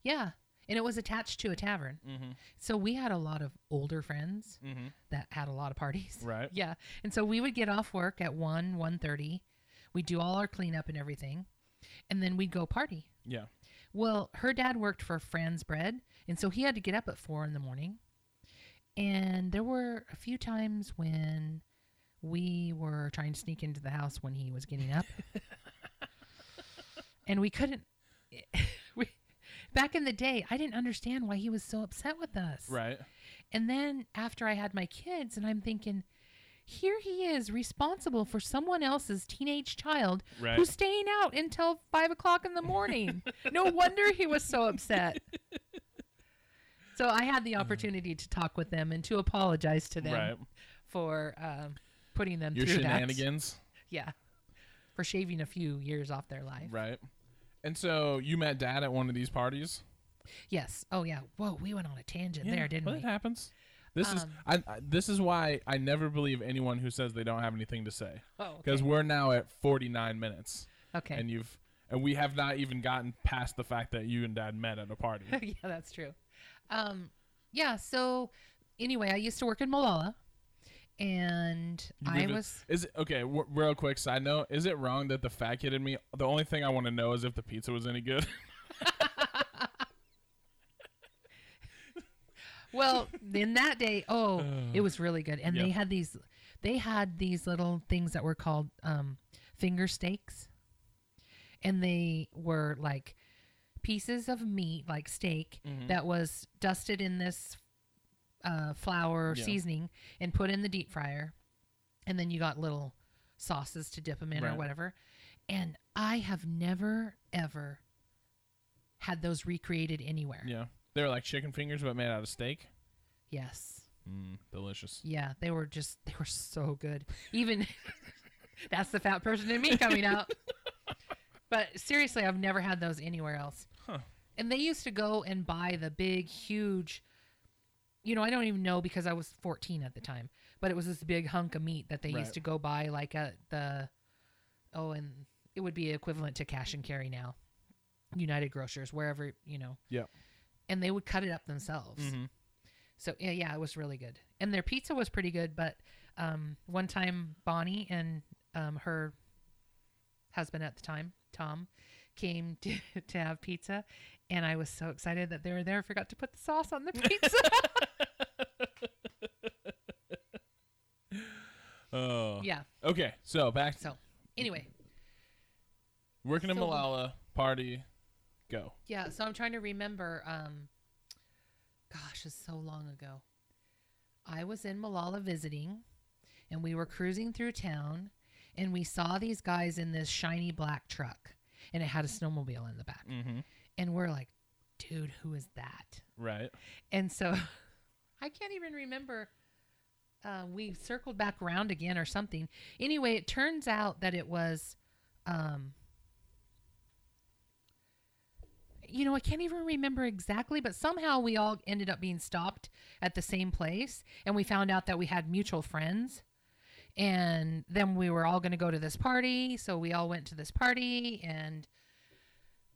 Yeah. And it was attached to a tavern. Mm-hmm. So we had a lot of older friends Mm-hmm. that had a lot of parties. Right. Yeah. And so we would get off work at 1, 1.30. We'd do all our cleanup and everything. And then we'd go party. Yeah. Well, her dad worked for Franz Bread, and so he had to get up at four in the morning. And there were a few times when we were trying to sneak into the house when he was getting up, and we couldn't. We, back in the day, I didn't understand why he was so upset with us. Right. And then after I had my kids, and I'm thinking, here he is responsible for someone else's teenage child Right. who's staying out until five o'clock in the morning. no wonder he was so upset. So I had the opportunity to talk with them and to apologize to them Right. for um, putting them Your through shenanigans. that. Yeah, for shaving a few years off their life. Right. And so you met dad at one of these parties? Yes. Oh yeah. Whoa, we went on a tangent there, didn't well, we? It happens. This is Um, I, I this is why I never believe anyone who says they don't have anything to say Oh, because okay. we're now at 49 minutes okay. and you've and we have not even gotten past the fact that you and dad met at a party. yeah, that's true. Um, yeah. So anyway, I used to work in Molalla, and I was Is it okay? W- real quick side note: Is it wrong that the fat kid in me? The only thing I want to know is if the pizza was any good. well, in that day, oh, it was really good. And Yep. they had these, they had these little things that were called um, finger steaks, and they were like pieces of meat, like steak, Mm-hmm. that was dusted in this uh, flour Yeah. seasoning and put in the deep fryer, and then you got little sauces to dip them in or whatever. And I have never ever had those recreated anywhere. Yeah. They were like chicken fingers, but made out of steak. Yes. Mm, delicious. Yeah, they were just they were so good. Even that's the fat person in me coming out. but seriously, I've never had those anywhere else. Huh. And they used to go and buy the big, huge. You know, I don't even know because I was 14 at the time, but it was this big hunk of meat that they Right. used to go buy like at the. Oh, and it would be equivalent to cash and carry now, United Grocers, wherever you know. Yeah. And they would cut it up themselves. Mhm. So yeah, yeah, it was really good, and their pizza was pretty good. But um, one time, Bonnie and um, her husband at the time, Tom, came to, to have pizza, and I was so excited that they were there. I forgot to put the sauce on the pizza. Oh. yeah. Okay, so back So anyway, working in Molalla, party, go. yeah. So I'm trying to remember. Um, gosh, it's so long ago. I was in Molalla visiting, and we were cruising through town, and we saw these guys in this shiny black truck, and it had a snowmobile in the back. Mm-hmm. And we're like, dude, who is that? Right. And so I can't even remember. Uh, we circled back around again or something. Anyway, it turns out that it was, um, you know, I can't even remember exactly, but somehow we all ended up being stopped at the same place, and we found out that we had mutual friends. And then we were all going to go to this party, so we all went to this party, and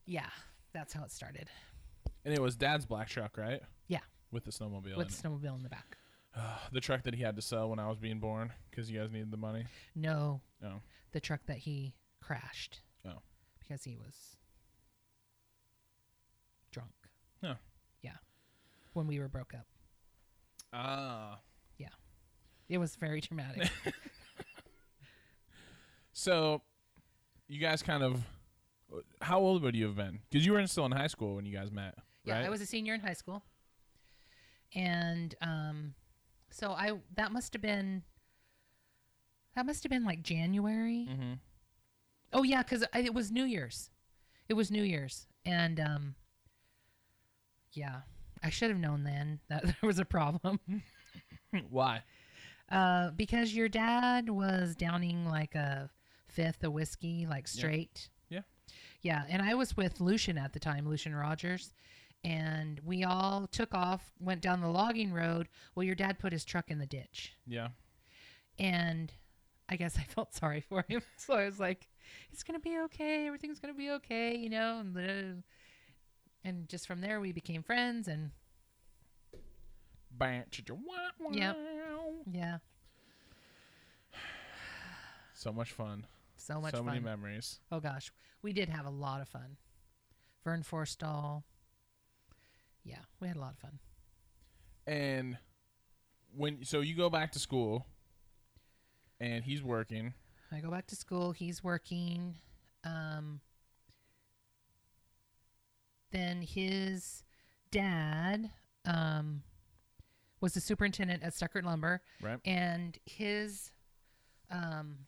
yeah, that's how it started. And it was Dad's black truck, right? Yeah. With the snowmobile. with in the snowmobile in the back. the truck that he had to sell when I was being born because you guys needed the money. No, Oh. the truck that he crashed. Oh. Because he was drunk. Oh. Yeah. When we were broke up. Ah. Yeah. It was very traumatic. So, you guys kind of. How old would you have been? Because you were still in high school when you guys met, yeah, right? I was a senior in high school. And um so I that must have been that must have been like January. Mm-hmm. Oh yeah, cuz it was New Year's. It was New Year's. And um yeah, I should have known then that there was a problem. Why? Uh, because your dad was downing like a fifth of whiskey, like straight. Yeah. Yeah. And I was with Lucian at the time, Lucian Rogers. And we all took off, went down the logging road. Well, your dad put his truck in the ditch. Yeah. And I guess I felt sorry for him. So I was like, it's going to be okay. Everything's going to be okay, you know? And, and just from there, we became friends. And Bam, chicka, wah, Yep. yeah, So much fun. So much so fun. many memories. Oh gosh, we did have a lot of fun. Vern Forstall. Yeah, we had a lot of fun. And when so you go back to school, and he's working. I go back to school. He's working. Um, then his dad um, was the superintendent at Stuckert Lumber, Right. and his um,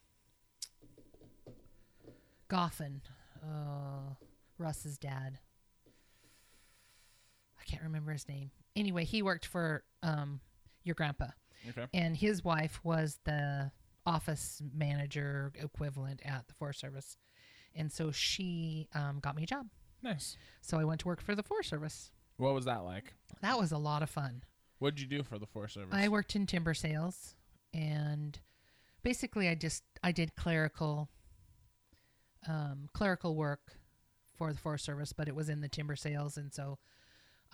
Goffin, uh, Russ's dad. I can't remember his name. Anyway, he worked for um, your grandpa, Okay. and his wife was the office manager equivalent at the Forest Service, and so she um, got me a job. Nice. So I went to work for the Forest Service. What was that like? That was a lot of fun. What did you do for the Forest Service? I worked in timber sales and basically I just I did clerical um, clerical work for the Forest Service, but it was in the timber sales and so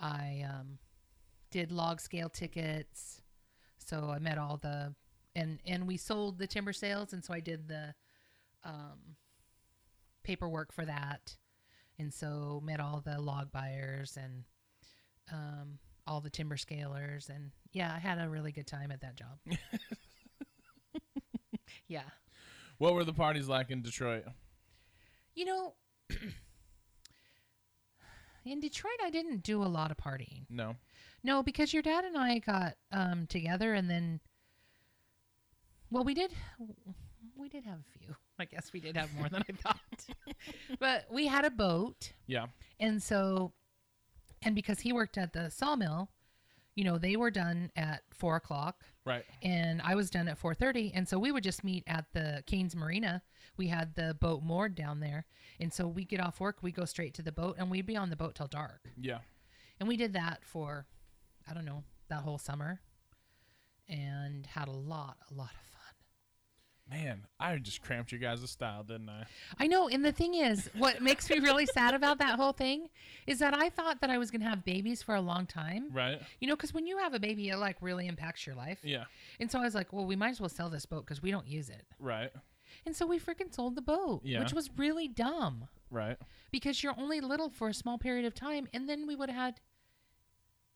I um, did log scale tickets. So I met all the and and we sold the timber sales and so I did the um, paperwork for that. And so met all the log buyers and um, all the timber scalers and yeah, I had a really good time at that job. yeah. What were the parties like in Detroit? You know, in Detroit I didn't do a lot of partying. No. No, because your dad and I got um, together, and then, well, we did, we did have a few. I guess we did have more than I thought, but we had a boat, Yeah. and so, and because he worked at the sawmill, you know, they were done at four o'clock, Right. and I was done at four thirty, and so we would just meet at the Kane's Marina. We had the boat moored down there, and so we get off work, we go straight to the boat, and we'd be on the boat till dark. Yeah. And we did that for, I don't know, that whole summer and had a lot, a lot of fun. Man, I just cramped your guys' style, didn't I? I know. And the thing is, what makes me really sad about that whole thing is that I thought that I was going to have babies for a long time. Right. You know, because when you have a baby, it like really impacts your life. Yeah. And so I was like, well, we might as well sell this boat because we don't use it. Right. And so we freaking sold the boat, Yeah. which was really dumb Right. because you're only little for a small period of time. And then we would have had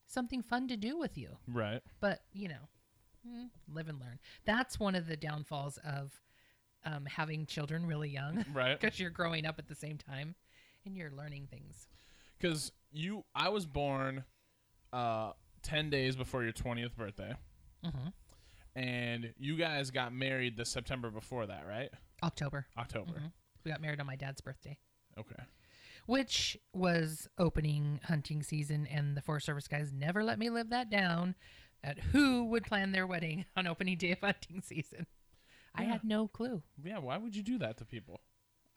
something fun to do with you. Right. but you know mm, live and learn that's one of the downfalls of um, having children really young Right. because you're growing up at the same time and you're learning things Because you, I was born uh, 10 days before your 20th birthday. Mhm. And you guys got married the September before that, right? october October. Mhm. we got married on my dad's birthday Okay. which was opening hunting season and the forest service guys never let me live that down at who would plan their wedding on opening day of hunting season i had no clue Yeah, why would you do that to people?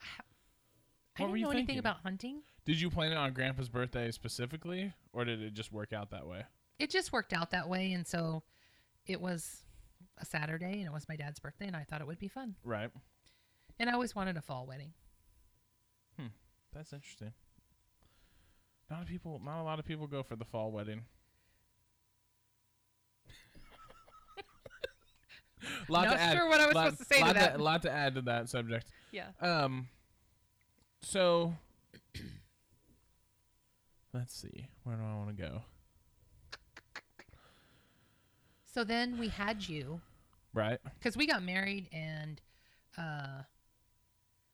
i were didn't you know anything about hunting Did you plan it on Grandpa's birthday specifically, or did it just work out that way? it just worked out that way and so it was a saturday and it was my dad's birthday and i thought it would be fun Right. and i always wanted a fall wedding Hmm. That's interesting. Not a people. Not a lot of people go for the fall wedding. lot Not sure what I was lot, supposed to say to that. lot to add to that subject. yeah Um. So. Let's see. Where do I want to go? So then we had you Right. because we got married and uh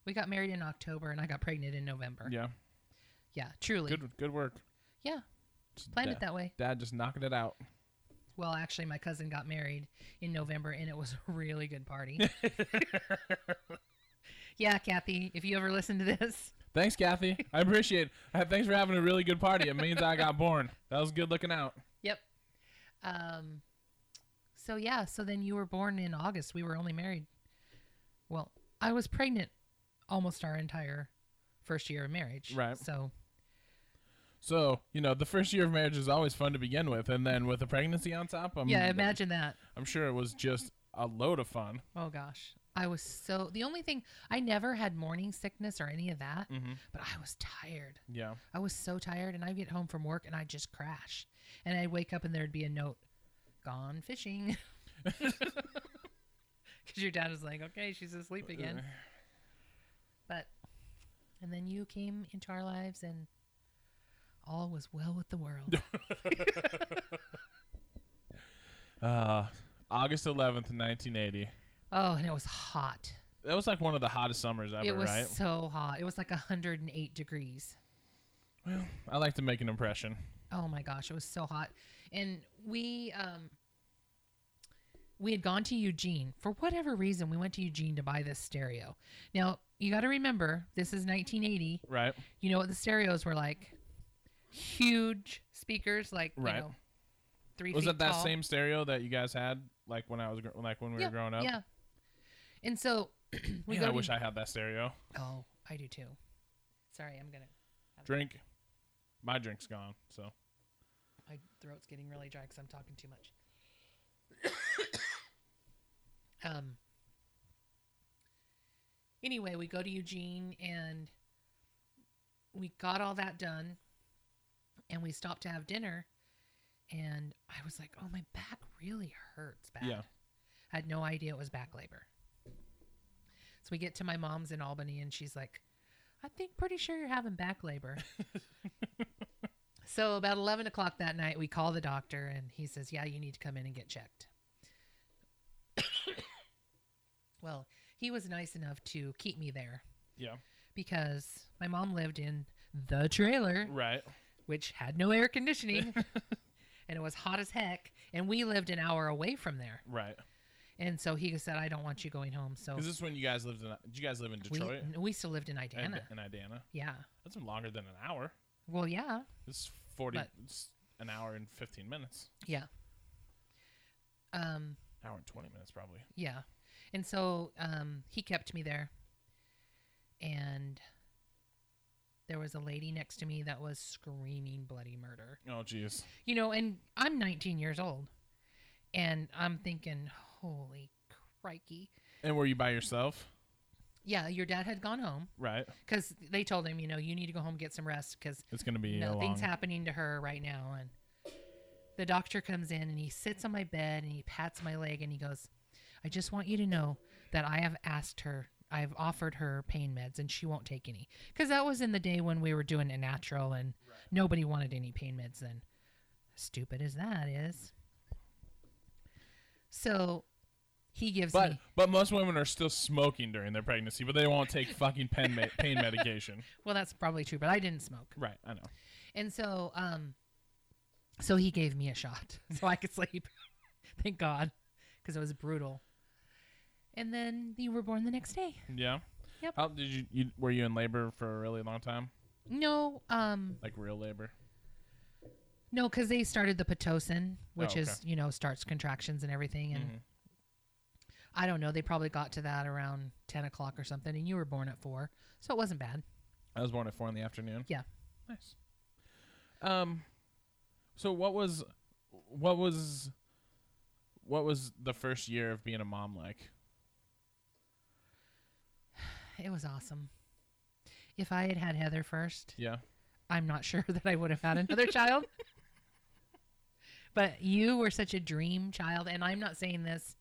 we got married in october and i got pregnant in november Yeah. yeah truly Good. Good work. yeah Just planned it that way Dad just knocking it out. well actually my cousin got married in november and it was a really good party yeah kathy if you ever listen to this Thanks, Kathy. I appreciate it. Uh, Thanks for having a really good party. It means I got born. That was good looking out. Yep. Um so yeah, so then you were born in August. We were only married. Well, I was pregnant almost our entire first year of marriage. Right. So So, you know, the first year of marriage is always fun to begin with, and then with a pregnancy on top, I'm, yeah, imagine that. I'm sure it was just a load of fun. Oh gosh. I was so the only thing I never had morning sickness or any of that, Mm-hmm. but I was tired. Yeah. I was so tired and I'd get home from work and I'd just crash. And I'd wake up and there'd be a note, gone fishing. Because your dad was like, okay, she's asleep again. But, and then you came into our lives and all was well with the world. Uh, August 11th, 1980. oh, and it was hot. That was like one of the hottest summers ever, it was right? so hot. It was like 108 degrees. Well, I like to make an impression. Oh my gosh, it was so hot. And we um we had gone to Eugene. For whatever reason, we went to Eugene to buy this stereo. Now, you got to remember, this is 1980. Right. You know what the stereos were like? Huge speakers like, Right. you know, 3 Was it that tall. same stereo that you guys had like when I was like when we yeah, were growing up? Yeah. And so we Man, I to- wish I had that stereo. Oh, I do too. Sorry, I'm going to Drink. My drink's gone. So throat's getting really dry because I'm talking too much. um. Anyway, we go to Eugene and we got all that done, and we stopped to have dinner, and I was like, "Oh, my back really hurts bad." Yeah. I had no idea it was back labor. So we get to my mom's in Albany, and she's like, "I think pretty sure you're having back labor." So about 11 o'clock that night, we call the doctor and he says, Yeah, you need to come in and get checked. well, he was nice enough to keep me there Yeah. because my mom lived in the trailer, Right. which had no air conditioning and it was hot as heck. And we lived an hour away from there. Right. And so he said, I don't want you going home. So Is this when you guys lived in? Did you guys live in we, Detroit? we still lived in Idanha. In Idanha. Yeah. That's longer than an hour. Well, yeah. It's forty. But- it's an hour and fifteen minutes. Yeah. Um, Hour and twenty minutes probably. Yeah. And so um, he kept me there. And there was a lady next to me that was screaming bloody murder. Oh jeez. You know, and I'm 19 years old. And I'm thinking, holy crikey. And were you by yourself? Yeah, your dad had gone home Right. because they told him, you know, you need to go home get some rest because It's gonna be a long. nothing's happening to her right now. And the doctor comes in and he sits on my bed and he pats my leg and he goes, I just want you to know that I have asked her, I've offered her pain meds and she won't take any. Because that was in the day when we were doing it natural and nobody wanted any pain meds then. Stupid as that is. So he gives But me. but most women are still smoking during their pregnancy, but they won't take fucking pain pain medication. Well, that's probably true, but I didn't smoke. Right. I know. And so, um, so he gave me a shot so I could sleep. Thank God, because it was brutal. And then you were born the next day. Yeah. Yep. How did you, you? Were you in labor for a really long time? No, um, Like real labor? no, because they started the pitocin, which Oh, is you know starts contractions and everything, and Mhm. I don't know. They probably got to that around ten o'clock or something, and you were born at four, so it wasn't bad. I was born at four in the afternoon. Yeah. Nice. Um, so what was, what was, what was the first year of being a mom like? It was awesome. If I had had Heather first, Yeah. I'm not sure that I would have had another child. But you were such a dream child, and I'm not saying this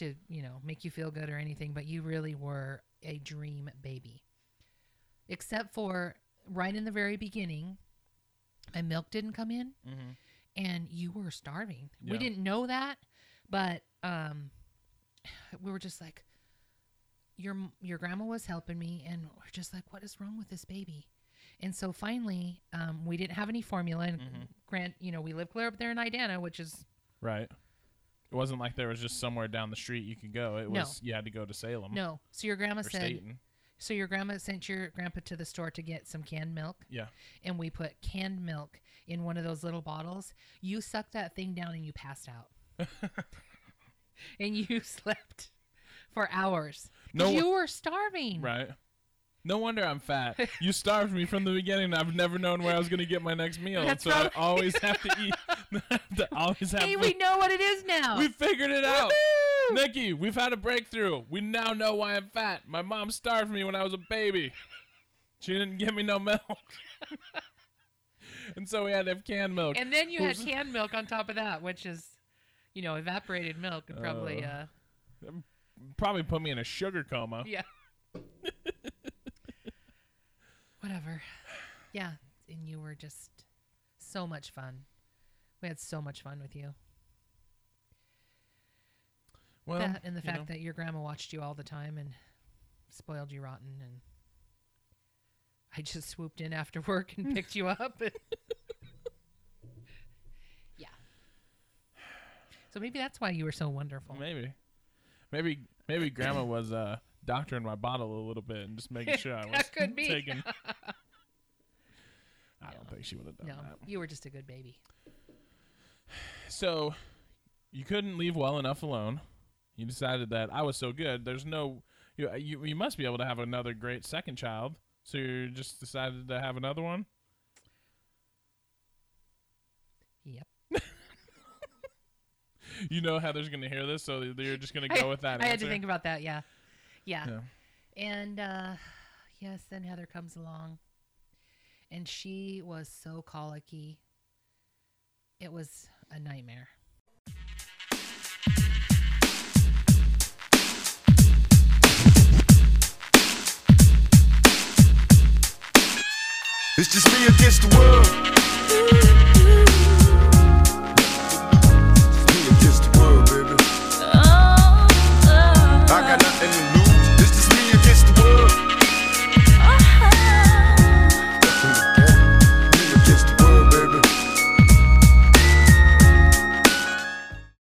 to, you know, make you feel good or anything, but you really were a dream baby. Except for right in the very beginning, my milk didn't come in Mm-hmm. and you were starving. Yeah. We didn't know that, but um we were just like your your grandma was helping me and we're just like what is wrong with this baby? And so finally, um, we didn't have any formula and Mhm. grant, you know, we live clear up there in Idanha, which is Right. It wasn't like there was just somewhere down the street you could go. It No. was you had to go to Salem no. So your grandma or said Stayton. so your grandma sent your grandpa to the store to get some canned milk Yeah. and we put canned milk in one of those little bottles. You sucked that thing down and you passed out. and you slept for hours. No No, you were starving. Right. No wonder I'm fat. You starved me from the beginning. I've never known where I was going to get my next meal, That's so right. I always have to eat. always Hey, we know what it is now. We figured it out. Woohoo! Nikki, we've had a breakthrough. We now know why I'm fat. My mom starved me when I was a baby. She didn't give me no milk. and so we had to have canned milk. and then you had canned milk on top of that, which is, you know, evaporated milk and probably, Uh. uh, Probably put me in a sugar coma. yeah. Whatever. Yeah, and you were just so much fun. We had so much fun with you. Well, that and the fact know, that your grandma watched you all the time and spoiled you rotten and I just swooped in after work and picked you up. and- yeah. So maybe that's why you were so wonderful. maybe, maybe, maybe Grandma was uh, doctoring my bottle a little bit and just making sure I was That could be. taking. I No. don't think she would have done No, that. you were just a good baby. So, you couldn't leave well enough alone. You decided that I was so good. There's no you. You, you must be able to have another great second child. So you just decided to have another one. Yep. You know Heather's gonna hear this, so you're just gonna I- go with that. I had to think about that. Yeah. Yeah. Yeah. And uh, yes, then Heather comes along, and she was so colicky. It was a nightmare. It's just me against the world.